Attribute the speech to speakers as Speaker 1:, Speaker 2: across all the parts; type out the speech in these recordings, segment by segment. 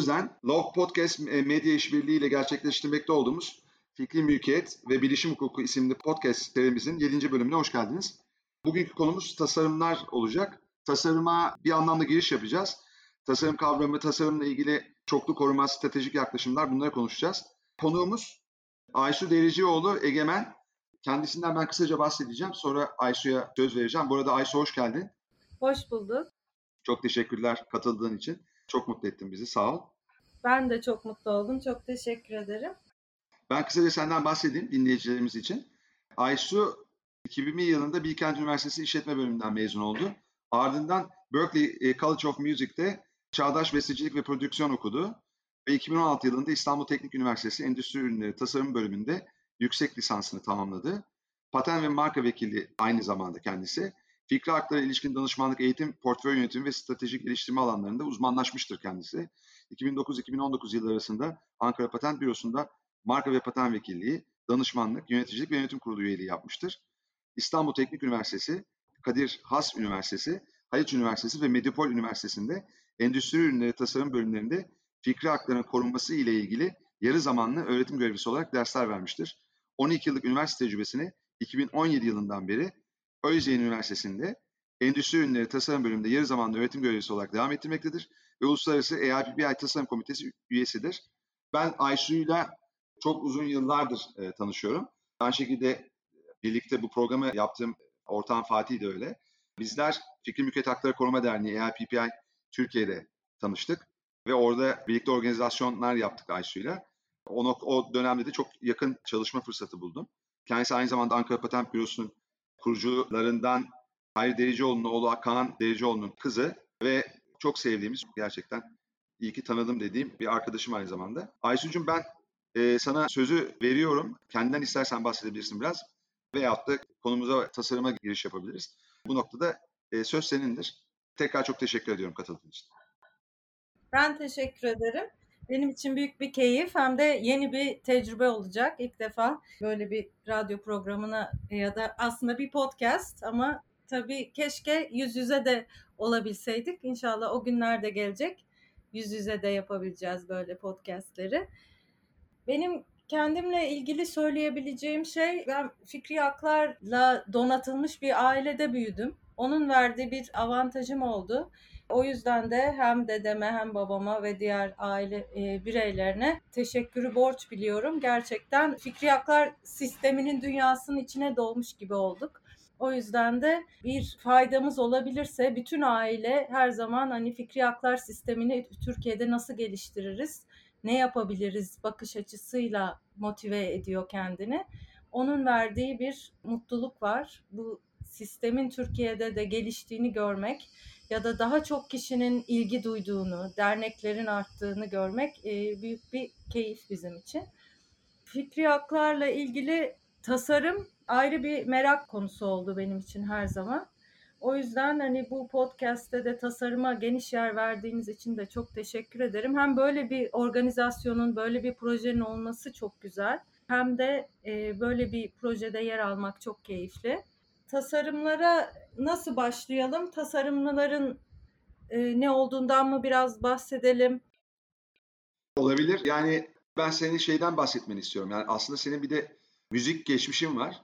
Speaker 1: Özden, Log Podcast e, medya işbirliği ile gerçekleştirmekte olduğumuz Fikri Mülkiyet ve Bilişim Hukuku isimli podcast serimizin 7. bölümüne hoş geldiniz. Bugünkü konumuz tasarımlar olacak. Tasarıma bir anlamda giriş yapacağız. Tasarım kavramı, tasarımla ilgili çoklu koruma, stratejik yaklaşımlar bunları konuşacağız. Konuğumuz Aysu Dericioğlu Egemen. Kendisinden ben kısaca bahsedeceğim. Sonra Aysu'ya söz vereceğim. Bu arada Aysu hoş geldin.
Speaker 2: Hoş bulduk.
Speaker 1: Çok teşekkürler katıldığın için. Çok mutlu ettin bizi. Sağ ol.
Speaker 2: Ben de çok mutlu oldum. Çok teşekkür ederim.
Speaker 1: Ben kısaca senden bahsedeyim dinleyicilerimiz için. Aysu 2001 yılında Bilkent Üniversitesi İşletme Bölümünden mezun oldu. Ardından Berkeley e, College of Music'te Çağdaş Bestecilik ve Prodüksiyon okudu. Ve 2016 yılında İstanbul Teknik Üniversitesi Endüstri Ürünleri Tasarım Bölümünde yüksek lisansını tamamladı. Patent ve marka vekili aynı zamanda kendisi. Fikri haklara ilişkin danışmanlık, eğitim, portföy yönetimi ve stratejik geliştirme alanlarında uzmanlaşmıştır kendisi. 2009-2019 yılları arasında Ankara Patent Bürosu'nda marka ve patent vekilliği, danışmanlık, yöneticilik ve yönetim kurulu üyeliği yapmıştır. İstanbul Teknik Üniversitesi, Kadir Has Üniversitesi, Haliç Üniversitesi ve Medipol Üniversitesi'nde endüstri ürünleri tasarım bölümlerinde fikri hakların korunması ile ilgili yarı zamanlı öğretim görevlisi olarak dersler vermiştir. 12 yıllık üniversite tecrübesini 2017 yılından beri Özyeğin Üniversitesi'nde Endüstri Ürünleri Tasarım Bölümünde yarı zamanlı öğretim görevlisi olarak devam ettirmektedir ve Uluslararası EIPBI Tasarım Komitesi üyesidir. Ben Aysu'yla çok uzun yıllardır e, tanışıyorum. Aynı şekilde birlikte bu programı yaptığım ortağım Fatih de öyle. Bizler Fikri Mülkiyet Hakları Koruma Derneği EIPPI Türkiye'de tanıştık ve orada birlikte organizasyonlar yaptık Aysu'yla. O, o dönemde de çok yakın çalışma fırsatı buldum. Kendisi aynı zamanda Ankara Patent Bürosu'nun kurucularından Hayri Dericioğlu'nun oğlu Kaan Dericioğlu'nun kızı ve çok sevdiğimiz gerçekten iyi ki tanıdım dediğim bir arkadaşım aynı zamanda. Aysu'cum ben e, sana sözü veriyorum. Kendinden istersen bahsedebilirsin biraz. Veyahut da konumuza tasarıma giriş yapabiliriz. Bu noktada e, söz senindir. Tekrar çok teşekkür ediyorum katıldığın için.
Speaker 2: Ben teşekkür ederim. Benim için büyük bir keyif hem de yeni bir tecrübe olacak. İlk defa böyle bir radyo programına ya da aslında bir podcast ama tabii keşke yüz yüze de olabilseydik. İnşallah o günler de gelecek. Yüz yüze de yapabileceğiz böyle podcastleri. Benim kendimle ilgili söyleyebileceğim şey ben fikri haklarla donatılmış bir ailede büyüdüm. Onun verdiği bir avantajım oldu. O yüzden de hem dedeme hem babama ve diğer aile e, bireylerine teşekkürü borç biliyorum. Gerçekten fikri haklar sisteminin dünyasının içine dolmuş gibi olduk. O yüzden de bir faydamız olabilirse bütün aile her zaman hani fikri haklar sistemini Türkiye'de nasıl geliştiririz, ne yapabiliriz bakış açısıyla motive ediyor kendini. Onun verdiği bir mutluluk var. Bu sistemin Türkiye'de de geliştiğini görmek ya da daha çok kişinin ilgi duyduğunu, derneklerin arttığını görmek e, büyük bir keyif bizim için. Fikri haklarla ilgili tasarım ayrı bir merak konusu oldu benim için her zaman. O yüzden hani bu podcast'te de tasarıma geniş yer verdiğiniz için de çok teşekkür ederim. Hem böyle bir organizasyonun, böyle bir projenin olması çok güzel. Hem de e, böyle bir projede yer almak çok keyifli. Tasarımlara nasıl başlayalım? Tasarımların e, ne olduğundan mı biraz bahsedelim?
Speaker 1: Olabilir. Yani ben senin şeyden bahsetmeni istiyorum. Yani aslında senin bir de müzik geçmişin var.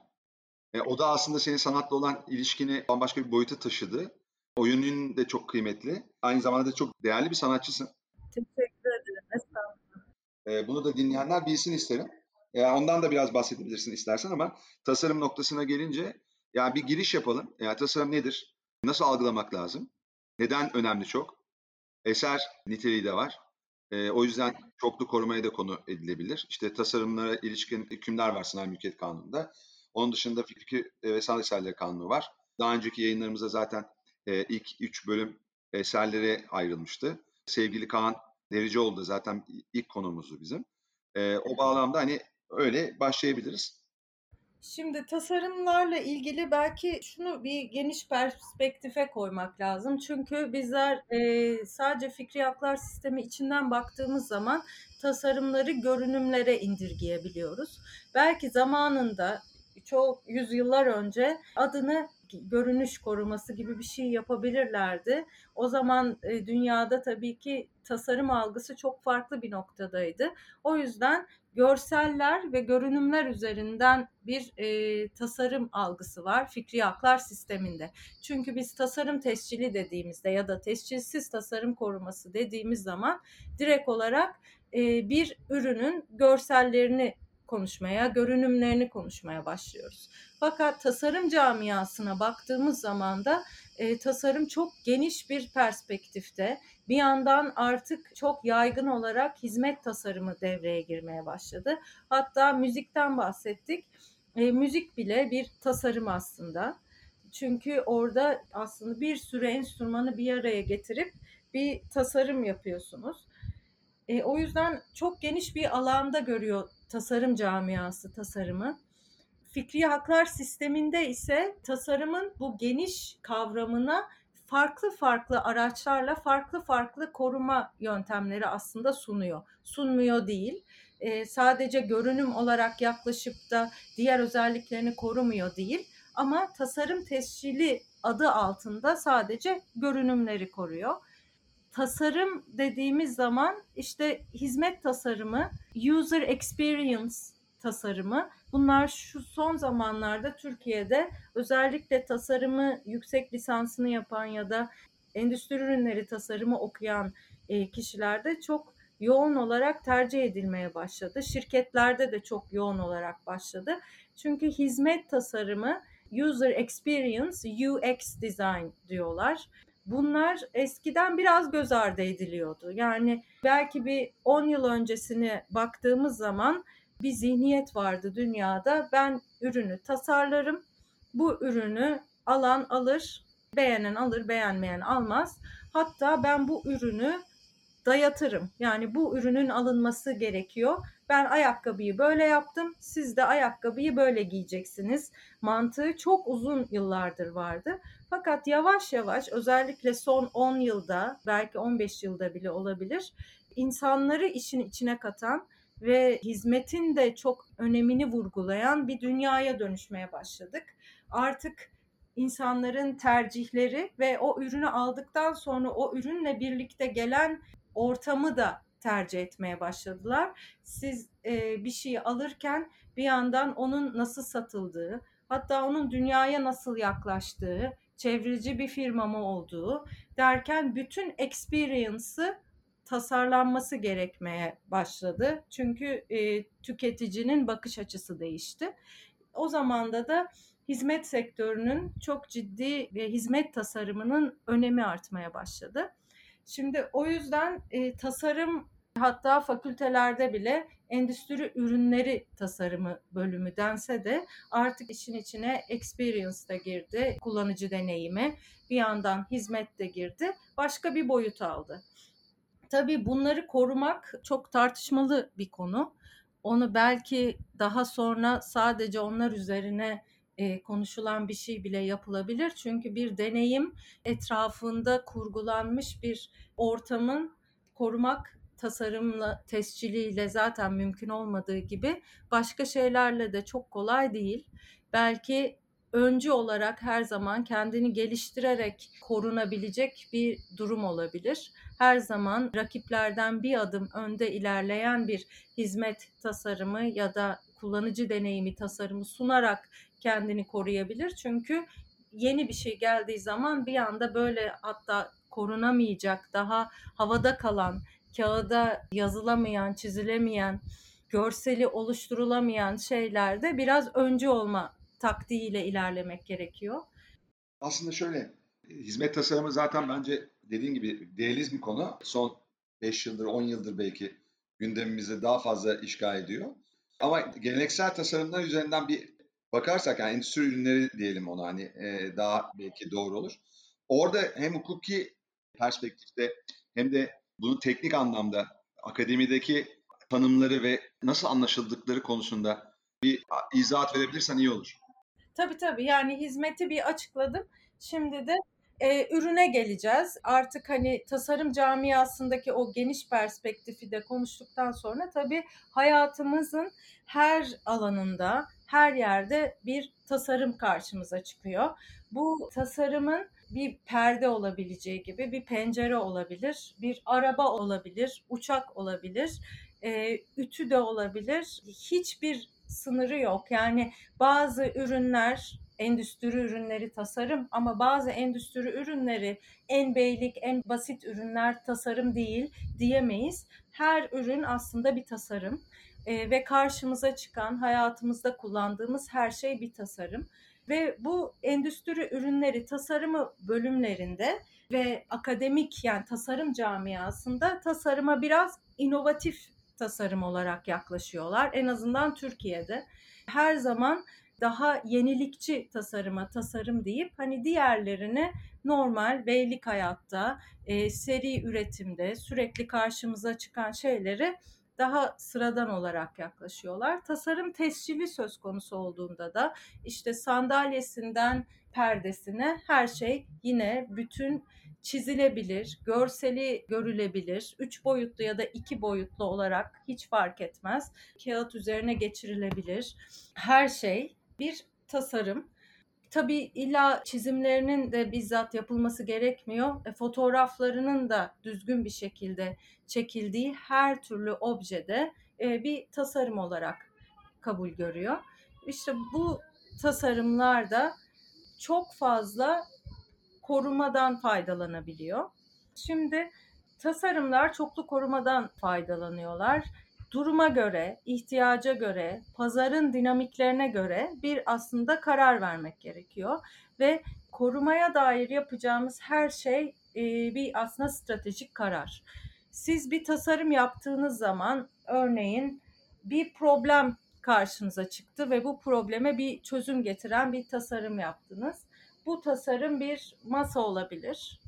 Speaker 1: E, o da aslında senin sanatla olan ilişkini bambaşka bir boyuta taşıdı. Oyunun da çok kıymetli. Aynı zamanda da çok değerli bir sanatçısın.
Speaker 2: Teşekkür ederim. Estağfurullah.
Speaker 1: E, bunu da dinleyenler bilsin isterim. E, ondan da biraz bahsedebilirsin istersen ama tasarım noktasına gelince yani bir giriş yapalım. Yani tasarım nedir? Nasıl algılamak lazım? Neden önemli çok? Eser niteliği de var. E, o yüzden çoklu korumaya da konu edilebilir. İşte tasarımlara ilişkin hükümler var Sınai Mülkiyet Kanunu'nda. Onun dışında fikri ve sanat eserleri kanunu var. Daha önceki yayınlarımızda zaten e, ilk üç bölüm eserlere ayrılmıştı. Sevgili Kaan Dericioğlu da zaten ilk konumuzdu bizim. E, o bağlamda hani öyle başlayabiliriz.
Speaker 2: Şimdi tasarımlarla ilgili belki şunu bir geniş perspektife koymak lazım. Çünkü bizler e, sadece fikri haklar sistemi içinden baktığımız zaman tasarımları görünümlere indirgeyebiliyoruz. Belki zamanında çok yüzyıllar önce adını görünüş koruması gibi bir şey yapabilirlerdi. O zaman e, dünyada tabii ki tasarım algısı çok farklı bir noktadaydı. O yüzden görseller ve görünümler üzerinden bir e, tasarım algısı var fikri haklar sisteminde. Çünkü biz tasarım tescili dediğimizde ya da tescilsiz tasarım koruması dediğimiz zaman direkt olarak e, bir ürünün görsellerini konuşmaya, görünümlerini konuşmaya başlıyoruz. Fakat tasarım camiasına baktığımız zaman da e, tasarım çok geniş bir perspektifte. Bir yandan artık çok yaygın olarak hizmet tasarımı devreye girmeye başladı. Hatta müzikten bahsettik. E, müzik bile bir tasarım aslında. Çünkü orada aslında bir sürü enstrümanı bir araya getirip bir tasarım yapıyorsunuz. E, o yüzden çok geniş bir alanda görüyor tasarım camiası tasarımı. Fikri haklar sisteminde ise tasarımın bu geniş kavramına farklı farklı araçlarla farklı farklı koruma yöntemleri aslında sunuyor. Sunmuyor değil. E, sadece görünüm olarak yaklaşıp da diğer özelliklerini korumuyor değil. Ama tasarım tescili adı altında sadece görünümleri koruyor tasarım dediğimiz zaman işte hizmet tasarımı, user experience tasarımı bunlar şu son zamanlarda Türkiye'de özellikle tasarımı yüksek lisansını yapan ya da endüstri ürünleri tasarımı okuyan e, kişilerde çok yoğun olarak tercih edilmeye başladı. Şirketlerde de çok yoğun olarak başladı. Çünkü hizmet tasarımı user experience, UX design diyorlar bunlar eskiden biraz göz ardı ediliyordu. Yani belki bir 10 yıl öncesine baktığımız zaman bir zihniyet vardı dünyada. Ben ürünü tasarlarım. Bu ürünü alan alır, beğenen alır, beğenmeyen almaz. Hatta ben bu ürünü dayatırım. Yani bu ürünün alınması gerekiyor. Ben ayakkabıyı böyle yaptım. Siz de ayakkabıyı böyle giyeceksiniz. Mantığı çok uzun yıllardır vardı. Fakat yavaş yavaş özellikle son 10 yılda belki 15 yılda bile olabilir insanları işin içine katan ve hizmetin de çok önemini vurgulayan bir dünyaya dönüşmeye başladık. Artık insanların tercihleri ve o ürünü aldıktan sonra o ürünle birlikte gelen ortamı da tercih etmeye başladılar. Siz e, bir şeyi alırken bir yandan onun nasıl satıldığı, hatta onun dünyaya nasıl yaklaştığı, çevreci bir firma mı olduğu derken bütün experience'ı tasarlanması gerekmeye başladı. Çünkü e, tüketicinin bakış açısı değişti. O zamanda da hizmet sektörünün çok ciddi ve hizmet tasarımının önemi artmaya başladı. Şimdi o yüzden e, tasarım hatta fakültelerde bile endüstri ürünleri tasarımı bölümü dense de artık işin içine experience da girdi, kullanıcı deneyimi, bir yandan hizmet de girdi, başka bir boyut aldı. Tabii bunları korumak çok tartışmalı bir konu. Onu belki daha sonra sadece onlar üzerine e, konuşulan bir şey bile yapılabilir. Çünkü bir deneyim etrafında kurgulanmış bir ortamın korumak tasarımla, tesciliyle zaten mümkün olmadığı gibi başka şeylerle de çok kolay değil. Belki öncü olarak her zaman kendini geliştirerek korunabilecek bir durum olabilir. Her zaman rakiplerden bir adım önde ilerleyen bir hizmet tasarımı ya da kullanıcı deneyimi tasarımı sunarak kendini koruyabilir. Çünkü yeni bir şey geldiği zaman bir anda böyle hatta korunamayacak, daha havada kalan, kağıda yazılamayan, çizilemeyen, görseli oluşturulamayan şeylerde biraz önce olma taktiğiyle ilerlemek gerekiyor.
Speaker 1: Aslında şöyle, hizmet tasarımı zaten bence dediğin gibi değerliz bir konu. Son 5 yıldır, 10 yıldır belki gündemimizi daha fazla işgal ediyor. Ama geleneksel tasarımlar üzerinden bir bakarsak yani endüstri ürünleri diyelim ona hani e, daha belki doğru olur. Orada hem hukuki perspektifte hem de bunu teknik anlamda akademideki tanımları ve nasıl anlaşıldıkları konusunda bir izahat verebilirsen iyi olur.
Speaker 2: Tabii tabii yani hizmeti bir açıkladım. Şimdi de e, ürüne geleceğiz. Artık hani tasarım camiasındaki o geniş perspektifi de konuştuktan sonra tabii hayatımızın her alanında her yerde bir tasarım karşımıza çıkıyor. Bu tasarımın bir perde olabileceği gibi bir pencere olabilir, bir araba olabilir, uçak olabilir, e, ütü de olabilir. Hiçbir sınırı yok. Yani bazı ürünler endüstri ürünleri tasarım ama bazı endüstri ürünleri en beylik, en basit ürünler tasarım değil diyemeyiz. Her ürün aslında bir tasarım e, ve karşımıza çıkan, hayatımızda kullandığımız her şey bir tasarım. Ve bu endüstri ürünleri tasarımı bölümlerinde ve akademik yani tasarım camiasında tasarıma biraz inovatif tasarım olarak yaklaşıyorlar. En azından Türkiye'de. Her zaman daha yenilikçi tasarıma tasarım deyip hani diğerlerini normal beylik hayatta, e, seri üretimde sürekli karşımıza çıkan şeyleri daha sıradan olarak yaklaşıyorlar. Tasarım tescili söz konusu olduğunda da işte sandalyesinden perdesine her şey yine bütün çizilebilir, görseli görülebilir, üç boyutlu ya da iki boyutlu olarak hiç fark etmez. Kağıt üzerine geçirilebilir. Her şey bir tasarım. Tabii illa çizimlerinin de bizzat yapılması gerekmiyor. E, fotoğraflarının da düzgün bir şekilde çekildiği her türlü objede e, bir tasarım olarak kabul görüyor. İşte bu tasarımlarda çok fazla korumadan faydalanabiliyor. Şimdi tasarımlar çoklu korumadan faydalanıyorlar duruma göre, ihtiyaca göre, pazarın dinamiklerine göre bir aslında karar vermek gerekiyor ve korumaya dair yapacağımız her şey e, bir aslında stratejik karar. Siz bir tasarım yaptığınız zaman örneğin bir problem karşınıza çıktı ve bu probleme bir çözüm getiren bir tasarım yaptınız. Bu tasarım bir masa olabilir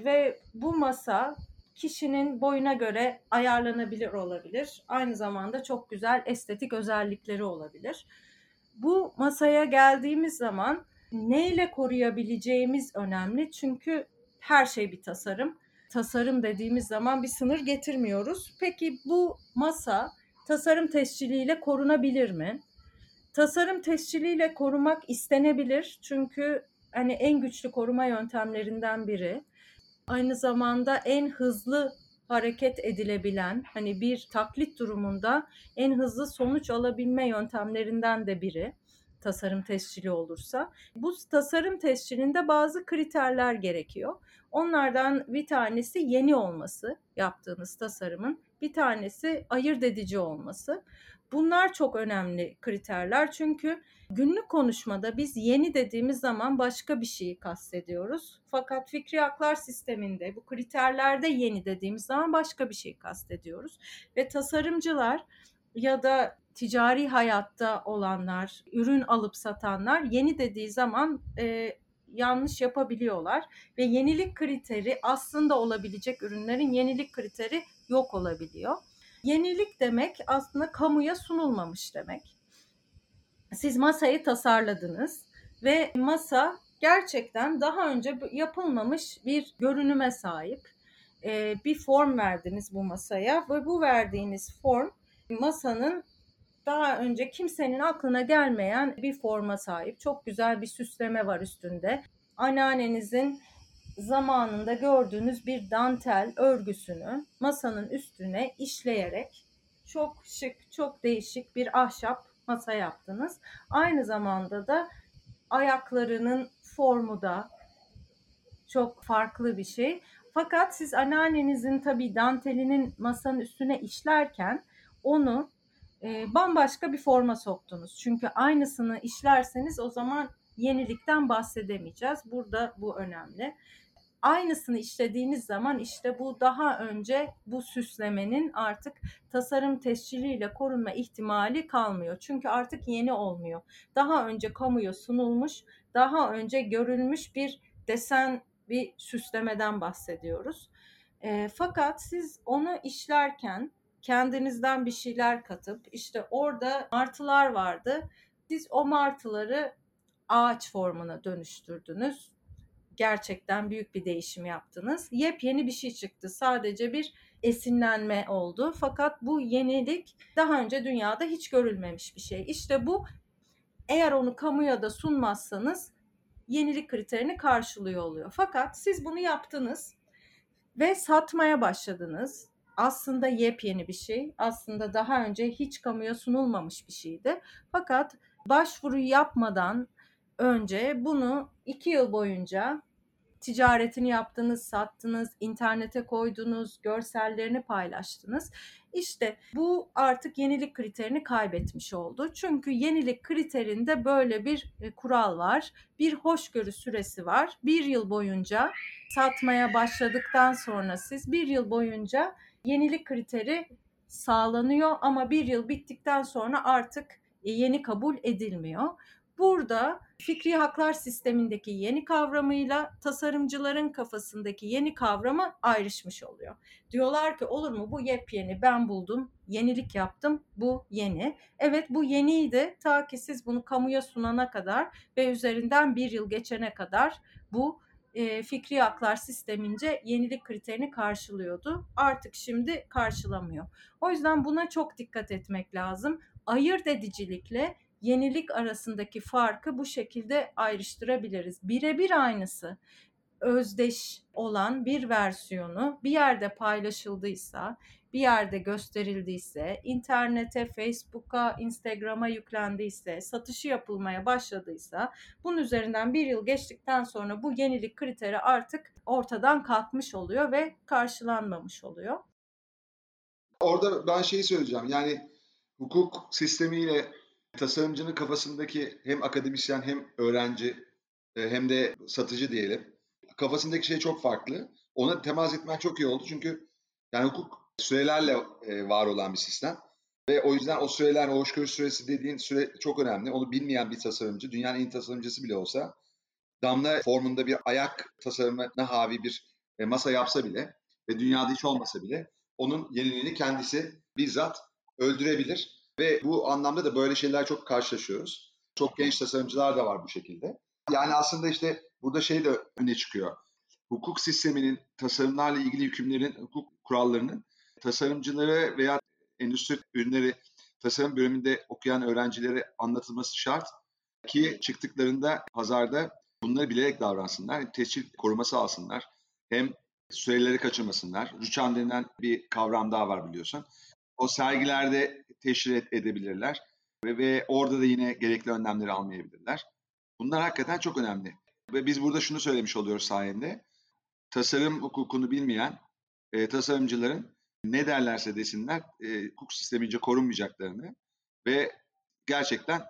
Speaker 2: ve bu masa kişinin boyuna göre ayarlanabilir olabilir. Aynı zamanda çok güzel estetik özellikleri olabilir. Bu masaya geldiğimiz zaman neyle koruyabileceğimiz önemli. Çünkü her şey bir tasarım. Tasarım dediğimiz zaman bir sınır getirmiyoruz. Peki bu masa tasarım tesciliyle korunabilir mi? Tasarım tesciliyle korumak istenebilir. Çünkü hani en güçlü koruma yöntemlerinden biri aynı zamanda en hızlı hareket edilebilen hani bir taklit durumunda en hızlı sonuç alabilme yöntemlerinden de biri tasarım tescili olursa. Bu tasarım tescilinde bazı kriterler gerekiyor. Onlardan bir tanesi yeni olması yaptığınız tasarımın, bir tanesi ayırt edici olması. Bunlar çok önemli kriterler çünkü günlük konuşmada biz yeni dediğimiz zaman başka bir şeyi kastediyoruz. Fakat fikri haklar sisteminde bu kriterlerde yeni dediğimiz zaman başka bir şey kastediyoruz. Ve tasarımcılar ya da ticari hayatta olanlar, ürün alıp satanlar yeni dediği zaman e, yanlış yapabiliyorlar ve yenilik kriteri aslında olabilecek ürünlerin yenilik kriteri yok olabiliyor. Yenilik demek aslında kamuya sunulmamış demek. Siz masayı tasarladınız ve masa gerçekten daha önce yapılmamış bir görünüme sahip. Ee, bir form verdiniz bu masaya ve bu verdiğiniz form masanın daha önce kimsenin aklına gelmeyen bir forma sahip. Çok güzel bir süsleme var üstünde. Anneannenizin zamanında gördüğünüz bir dantel örgüsünü masanın üstüne işleyerek çok şık, çok değişik bir ahşap masa yaptınız. Aynı zamanda da ayaklarının formu da çok farklı bir şey. Fakat siz anneannenizin tabii dantelinin masanın üstüne işlerken onu e, bambaşka bir forma soktunuz. Çünkü aynısını işlerseniz o zaman yenilikten bahsedemeyeceğiz. Burada bu önemli aynısını işlediğiniz zaman işte bu daha önce bu süslemenin artık tasarım tesciliyle korunma ihtimali kalmıyor. Çünkü artık yeni olmuyor. Daha önce kamuya sunulmuş, daha önce görülmüş bir desen bir süslemeden bahsediyoruz. E, fakat siz onu işlerken kendinizden bir şeyler katıp işte orada martılar vardı. Siz o martıları ağaç formuna dönüştürdünüz gerçekten büyük bir değişim yaptınız. Yepyeni bir şey çıktı. Sadece bir esinlenme oldu. Fakat bu yenilik daha önce dünyada hiç görülmemiş bir şey. İşte bu eğer onu kamuya da sunmazsanız yenilik kriterini karşılıyor oluyor. Fakat siz bunu yaptınız ve satmaya başladınız. Aslında yepyeni bir şey. Aslında daha önce hiç kamuya sunulmamış bir şeydi. Fakat başvuru yapmadan önce bunu iki yıl boyunca ticaretini yaptınız, sattınız, internete koydunuz, görsellerini paylaştınız. İşte bu artık yenilik kriterini kaybetmiş oldu. Çünkü yenilik kriterinde böyle bir e, kural var. Bir hoşgörü süresi var. Bir yıl boyunca satmaya başladıktan sonra siz bir yıl boyunca yenilik kriteri sağlanıyor ama bir yıl bittikten sonra artık e, yeni kabul edilmiyor. Burada fikri haklar sistemindeki yeni kavramıyla tasarımcıların kafasındaki yeni kavramı ayrışmış oluyor. Diyorlar ki olur mu bu yepyeni ben buldum, yenilik yaptım, bu yeni. Evet bu yeniydi ta ki siz bunu kamuya sunana kadar ve üzerinden bir yıl geçene kadar bu e, fikri haklar sistemince yenilik kriterini karşılıyordu. Artık şimdi karşılamıyor. O yüzden buna çok dikkat etmek lazım. Ayırt edicilikle yenilik arasındaki farkı bu şekilde ayrıştırabiliriz. Birebir aynısı özdeş olan bir versiyonu bir yerde paylaşıldıysa, bir yerde gösterildiyse, internete, Facebook'a, Instagram'a yüklendiyse, satışı yapılmaya başladıysa, bunun üzerinden bir yıl geçtikten sonra bu yenilik kriteri artık ortadan kalkmış oluyor ve karşılanmamış oluyor.
Speaker 1: Orada ben şeyi söyleyeceğim. Yani hukuk sistemiyle tasarımcının kafasındaki hem akademisyen hem öğrenci e, hem de satıcı diyelim kafasındaki şey çok farklı. Ona temas etmen çok iyi oldu çünkü yani hukuk sürelerle e, var olan bir sistem. Ve o yüzden o süreler, o hoşgörü süresi dediğin süre çok önemli. Onu bilmeyen bir tasarımcı, dünyanın en tasarımcısı bile olsa damla formunda bir ayak tasarımına havi bir e, masa yapsa bile ve dünyada hiç olmasa bile onun yeniliğini kendisi bizzat öldürebilir. Ve bu anlamda da böyle şeyler çok karşılaşıyoruz. Çok genç tasarımcılar da var bu şekilde. Yani aslında işte burada şey de öne çıkıyor. Hukuk sisteminin tasarımlarla ilgili hükümlerin, hukuk kurallarının tasarımcıları veya endüstri ürünleri tasarım bölümünde okuyan öğrencilere anlatılması şart ki çıktıklarında pazarda bunları bilerek davransınlar. Tescil koruması alsınlar. Hem süreleri kaçırmasınlar. Rüçhan denilen bir kavram daha var biliyorsun. O sergilerde teşhir edebilirler ve, ve orada da yine gerekli önlemleri almayabilirler. Bunlar hakikaten çok önemli. Ve biz burada şunu söylemiş oluyoruz sayende. Tasarım hukukunu bilmeyen e, tasarımcıların ne derlerse desinler e, hukuk sistemince korunmayacaklarını ve gerçekten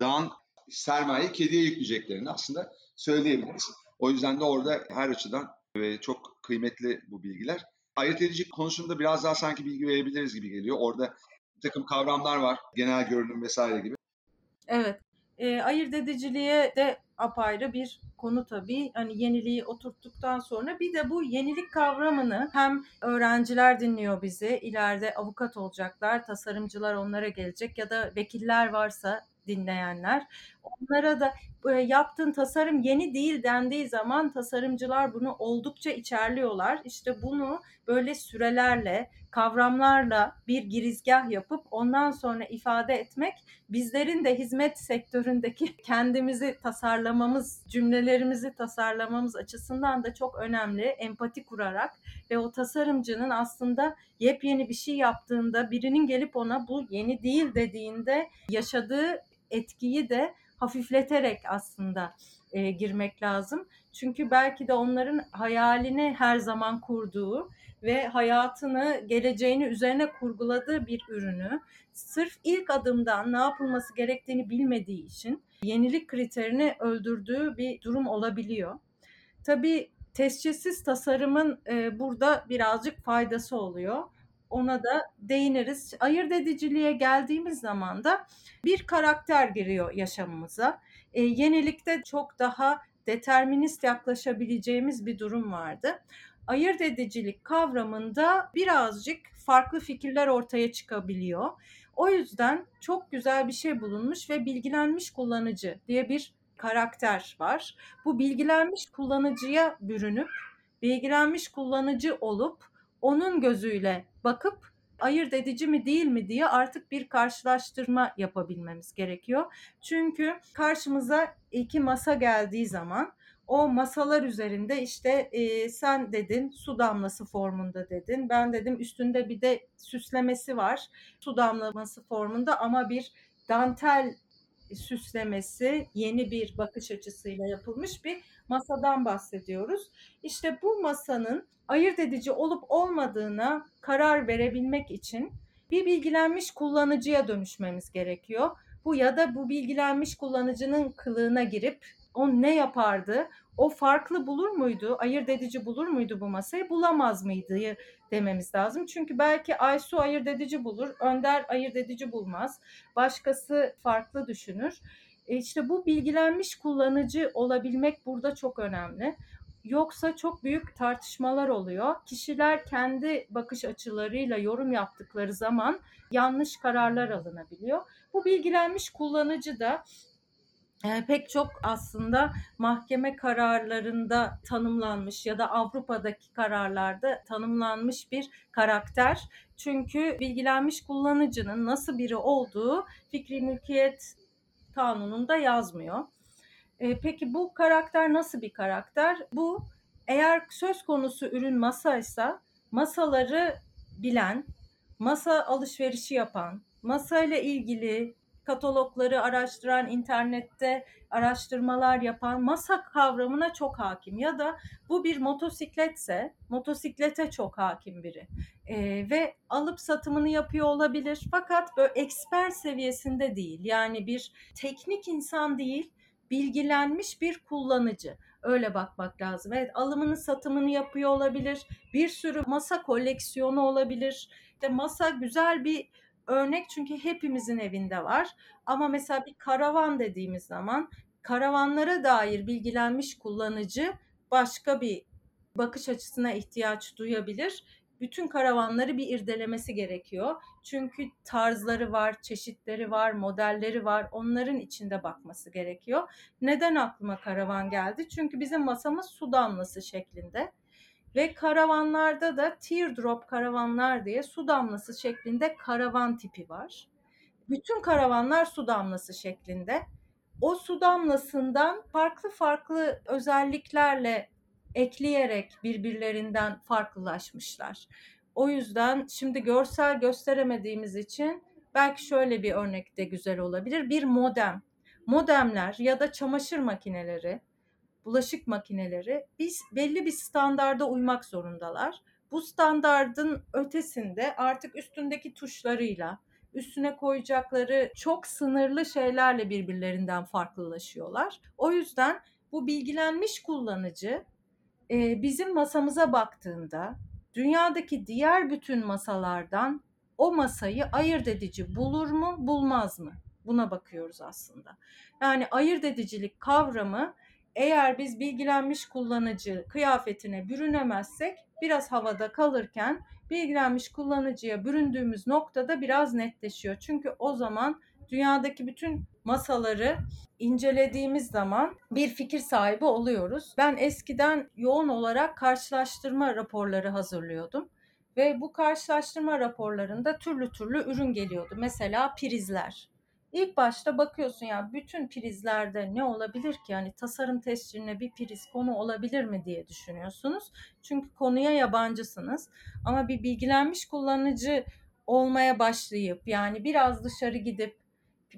Speaker 1: dağın sermaye kediye yükleyeceklerini aslında söyleyebiliriz. O yüzden de orada her açıdan ve çok kıymetli bu bilgiler. Ayırt edici konusunda biraz daha sanki bilgi verebiliriz gibi geliyor. Orada bir takım kavramlar var, genel görünüm vesaire gibi.
Speaker 2: Evet, e, ayırt ediciliğe de apayrı bir konu tabii. Hani yeniliği oturttuktan sonra bir de bu yenilik kavramını hem öğrenciler dinliyor bizi, ileride avukat olacaklar, tasarımcılar onlara gelecek ya da vekiller varsa dinleyenler. Onlara da e, yaptığın tasarım yeni değil dendiği zaman tasarımcılar bunu oldukça içerliyorlar. İşte bunu böyle sürelerle, kavramlarla bir girizgah yapıp ondan sonra ifade etmek bizlerin de hizmet sektöründeki kendimizi tasarlamamız, cümlelerimizi tasarlamamız açısından da çok önemli. Empati kurarak ve o tasarımcının aslında yepyeni bir şey yaptığında birinin gelip ona bu yeni değil dediğinde yaşadığı etkiyi de hafifleterek aslında e, girmek lazım. Çünkü belki de onların hayalini her zaman kurduğu ve hayatını, geleceğini üzerine kurguladığı bir ürünü sırf ilk adımdan ne yapılması gerektiğini bilmediği için yenilik kriterini öldürdüğü bir durum olabiliyor. Tabii tescilsiz tasarımın e, burada birazcık faydası oluyor ona da değiniriz. Ayırt ediciliğe geldiğimiz zaman da bir karakter giriyor yaşamımıza. E, yenilikte çok daha determinist yaklaşabileceğimiz bir durum vardı. Ayırt edicilik kavramında birazcık farklı fikirler ortaya çıkabiliyor. O yüzden çok güzel bir şey bulunmuş ve bilgilenmiş kullanıcı diye bir karakter var. Bu bilgilenmiş kullanıcıya bürünüp bilgilenmiş kullanıcı olup onun gözüyle bakıp ayırt edici mi değil mi diye artık bir karşılaştırma yapabilmemiz gerekiyor. Çünkü karşımıza iki masa geldiği zaman o masalar üzerinde işte e, sen dedin su damlası formunda dedin. Ben dedim üstünde bir de süslemesi var. Su damlaması formunda ama bir dantel süslemesi yeni bir bakış açısıyla yapılmış bir masadan bahsediyoruz. İşte bu masanın ayırt edici olup olmadığına karar verebilmek için bir bilgilenmiş kullanıcıya dönüşmemiz gerekiyor. Bu ya da bu bilgilenmiş kullanıcının kılığına girip o ne yapardı? O farklı bulur muydu? Ayırt edici bulur muydu bu masayı? Bulamaz mıydı dememiz lazım. Çünkü belki Aysu ayırt edici bulur, Önder ayırt edici bulmaz. Başkası farklı düşünür. E işte bu bilgilenmiş kullanıcı olabilmek burada çok önemli. Yoksa çok büyük tartışmalar oluyor. Kişiler kendi bakış açılarıyla yorum yaptıkları zaman yanlış kararlar alınabiliyor. Bu bilgilenmiş kullanıcı da e, pek çok aslında mahkeme kararlarında tanımlanmış ya da Avrupa'daki kararlarda tanımlanmış bir karakter. Çünkü bilgilenmiş kullanıcının nasıl biri olduğu fikri mülkiyet kanununda yazmıyor. E, peki bu karakter nasıl bir karakter? Bu eğer söz konusu ürün masaysa masaları bilen, masa alışverişi yapan, masayla ilgili katalogları araştıran, internette araştırmalar yapan masa kavramına çok hakim ya da bu bir motosikletse motosiklete çok hakim biri ee, ve alıp satımını yapıyor olabilir. Fakat böyle eksper seviyesinde değil. Yani bir teknik insan değil bilgilenmiş bir kullanıcı. Öyle bakmak lazım. Evet alımını satımını yapıyor olabilir. Bir sürü masa koleksiyonu olabilir. İşte masa güzel bir örnek çünkü hepimizin evinde var. Ama mesela bir karavan dediğimiz zaman karavanlara dair bilgilenmiş kullanıcı başka bir bakış açısına ihtiyaç duyabilir. Bütün karavanları bir irdelemesi gerekiyor. Çünkü tarzları var, çeşitleri var, modelleri var. Onların içinde bakması gerekiyor. Neden aklıma karavan geldi? Çünkü bizim masamız su damlası şeklinde. Ve karavanlarda da teardrop karavanlar diye su damlası şeklinde karavan tipi var. Bütün karavanlar su damlası şeklinde. O su damlasından farklı farklı özelliklerle ekleyerek birbirlerinden farklılaşmışlar. O yüzden şimdi görsel gösteremediğimiz için belki şöyle bir örnek de güzel olabilir. Bir modem. Modemler ya da çamaşır makineleri bulaşık makineleri biz belli bir standarda uymak zorundalar. Bu standardın ötesinde artık üstündeki tuşlarıyla, üstüne koyacakları çok sınırlı şeylerle birbirlerinden farklılaşıyorlar. O yüzden bu bilgilenmiş kullanıcı bizim masamıza baktığında dünyadaki diğer bütün masalardan o masayı ayırt edici bulur mu, bulmaz mı? Buna bakıyoruz aslında. Yani ayırt edicilik kavramı eğer biz bilgilenmiş kullanıcı kıyafetine bürünemezsek biraz havada kalırken bilgilenmiş kullanıcıya büründüğümüz noktada biraz netleşiyor. Çünkü o zaman dünyadaki bütün masaları incelediğimiz zaman bir fikir sahibi oluyoruz. Ben eskiden yoğun olarak karşılaştırma raporları hazırlıyordum ve bu karşılaştırma raporlarında türlü türlü ürün geliyordu. Mesela prizler. İlk başta bakıyorsun ya bütün prizlerde ne olabilir ki? Yani tasarım tescilline bir priz konu olabilir mi diye düşünüyorsunuz. Çünkü konuya yabancısınız. Ama bir bilgilenmiş kullanıcı olmaya başlayıp yani biraz dışarı gidip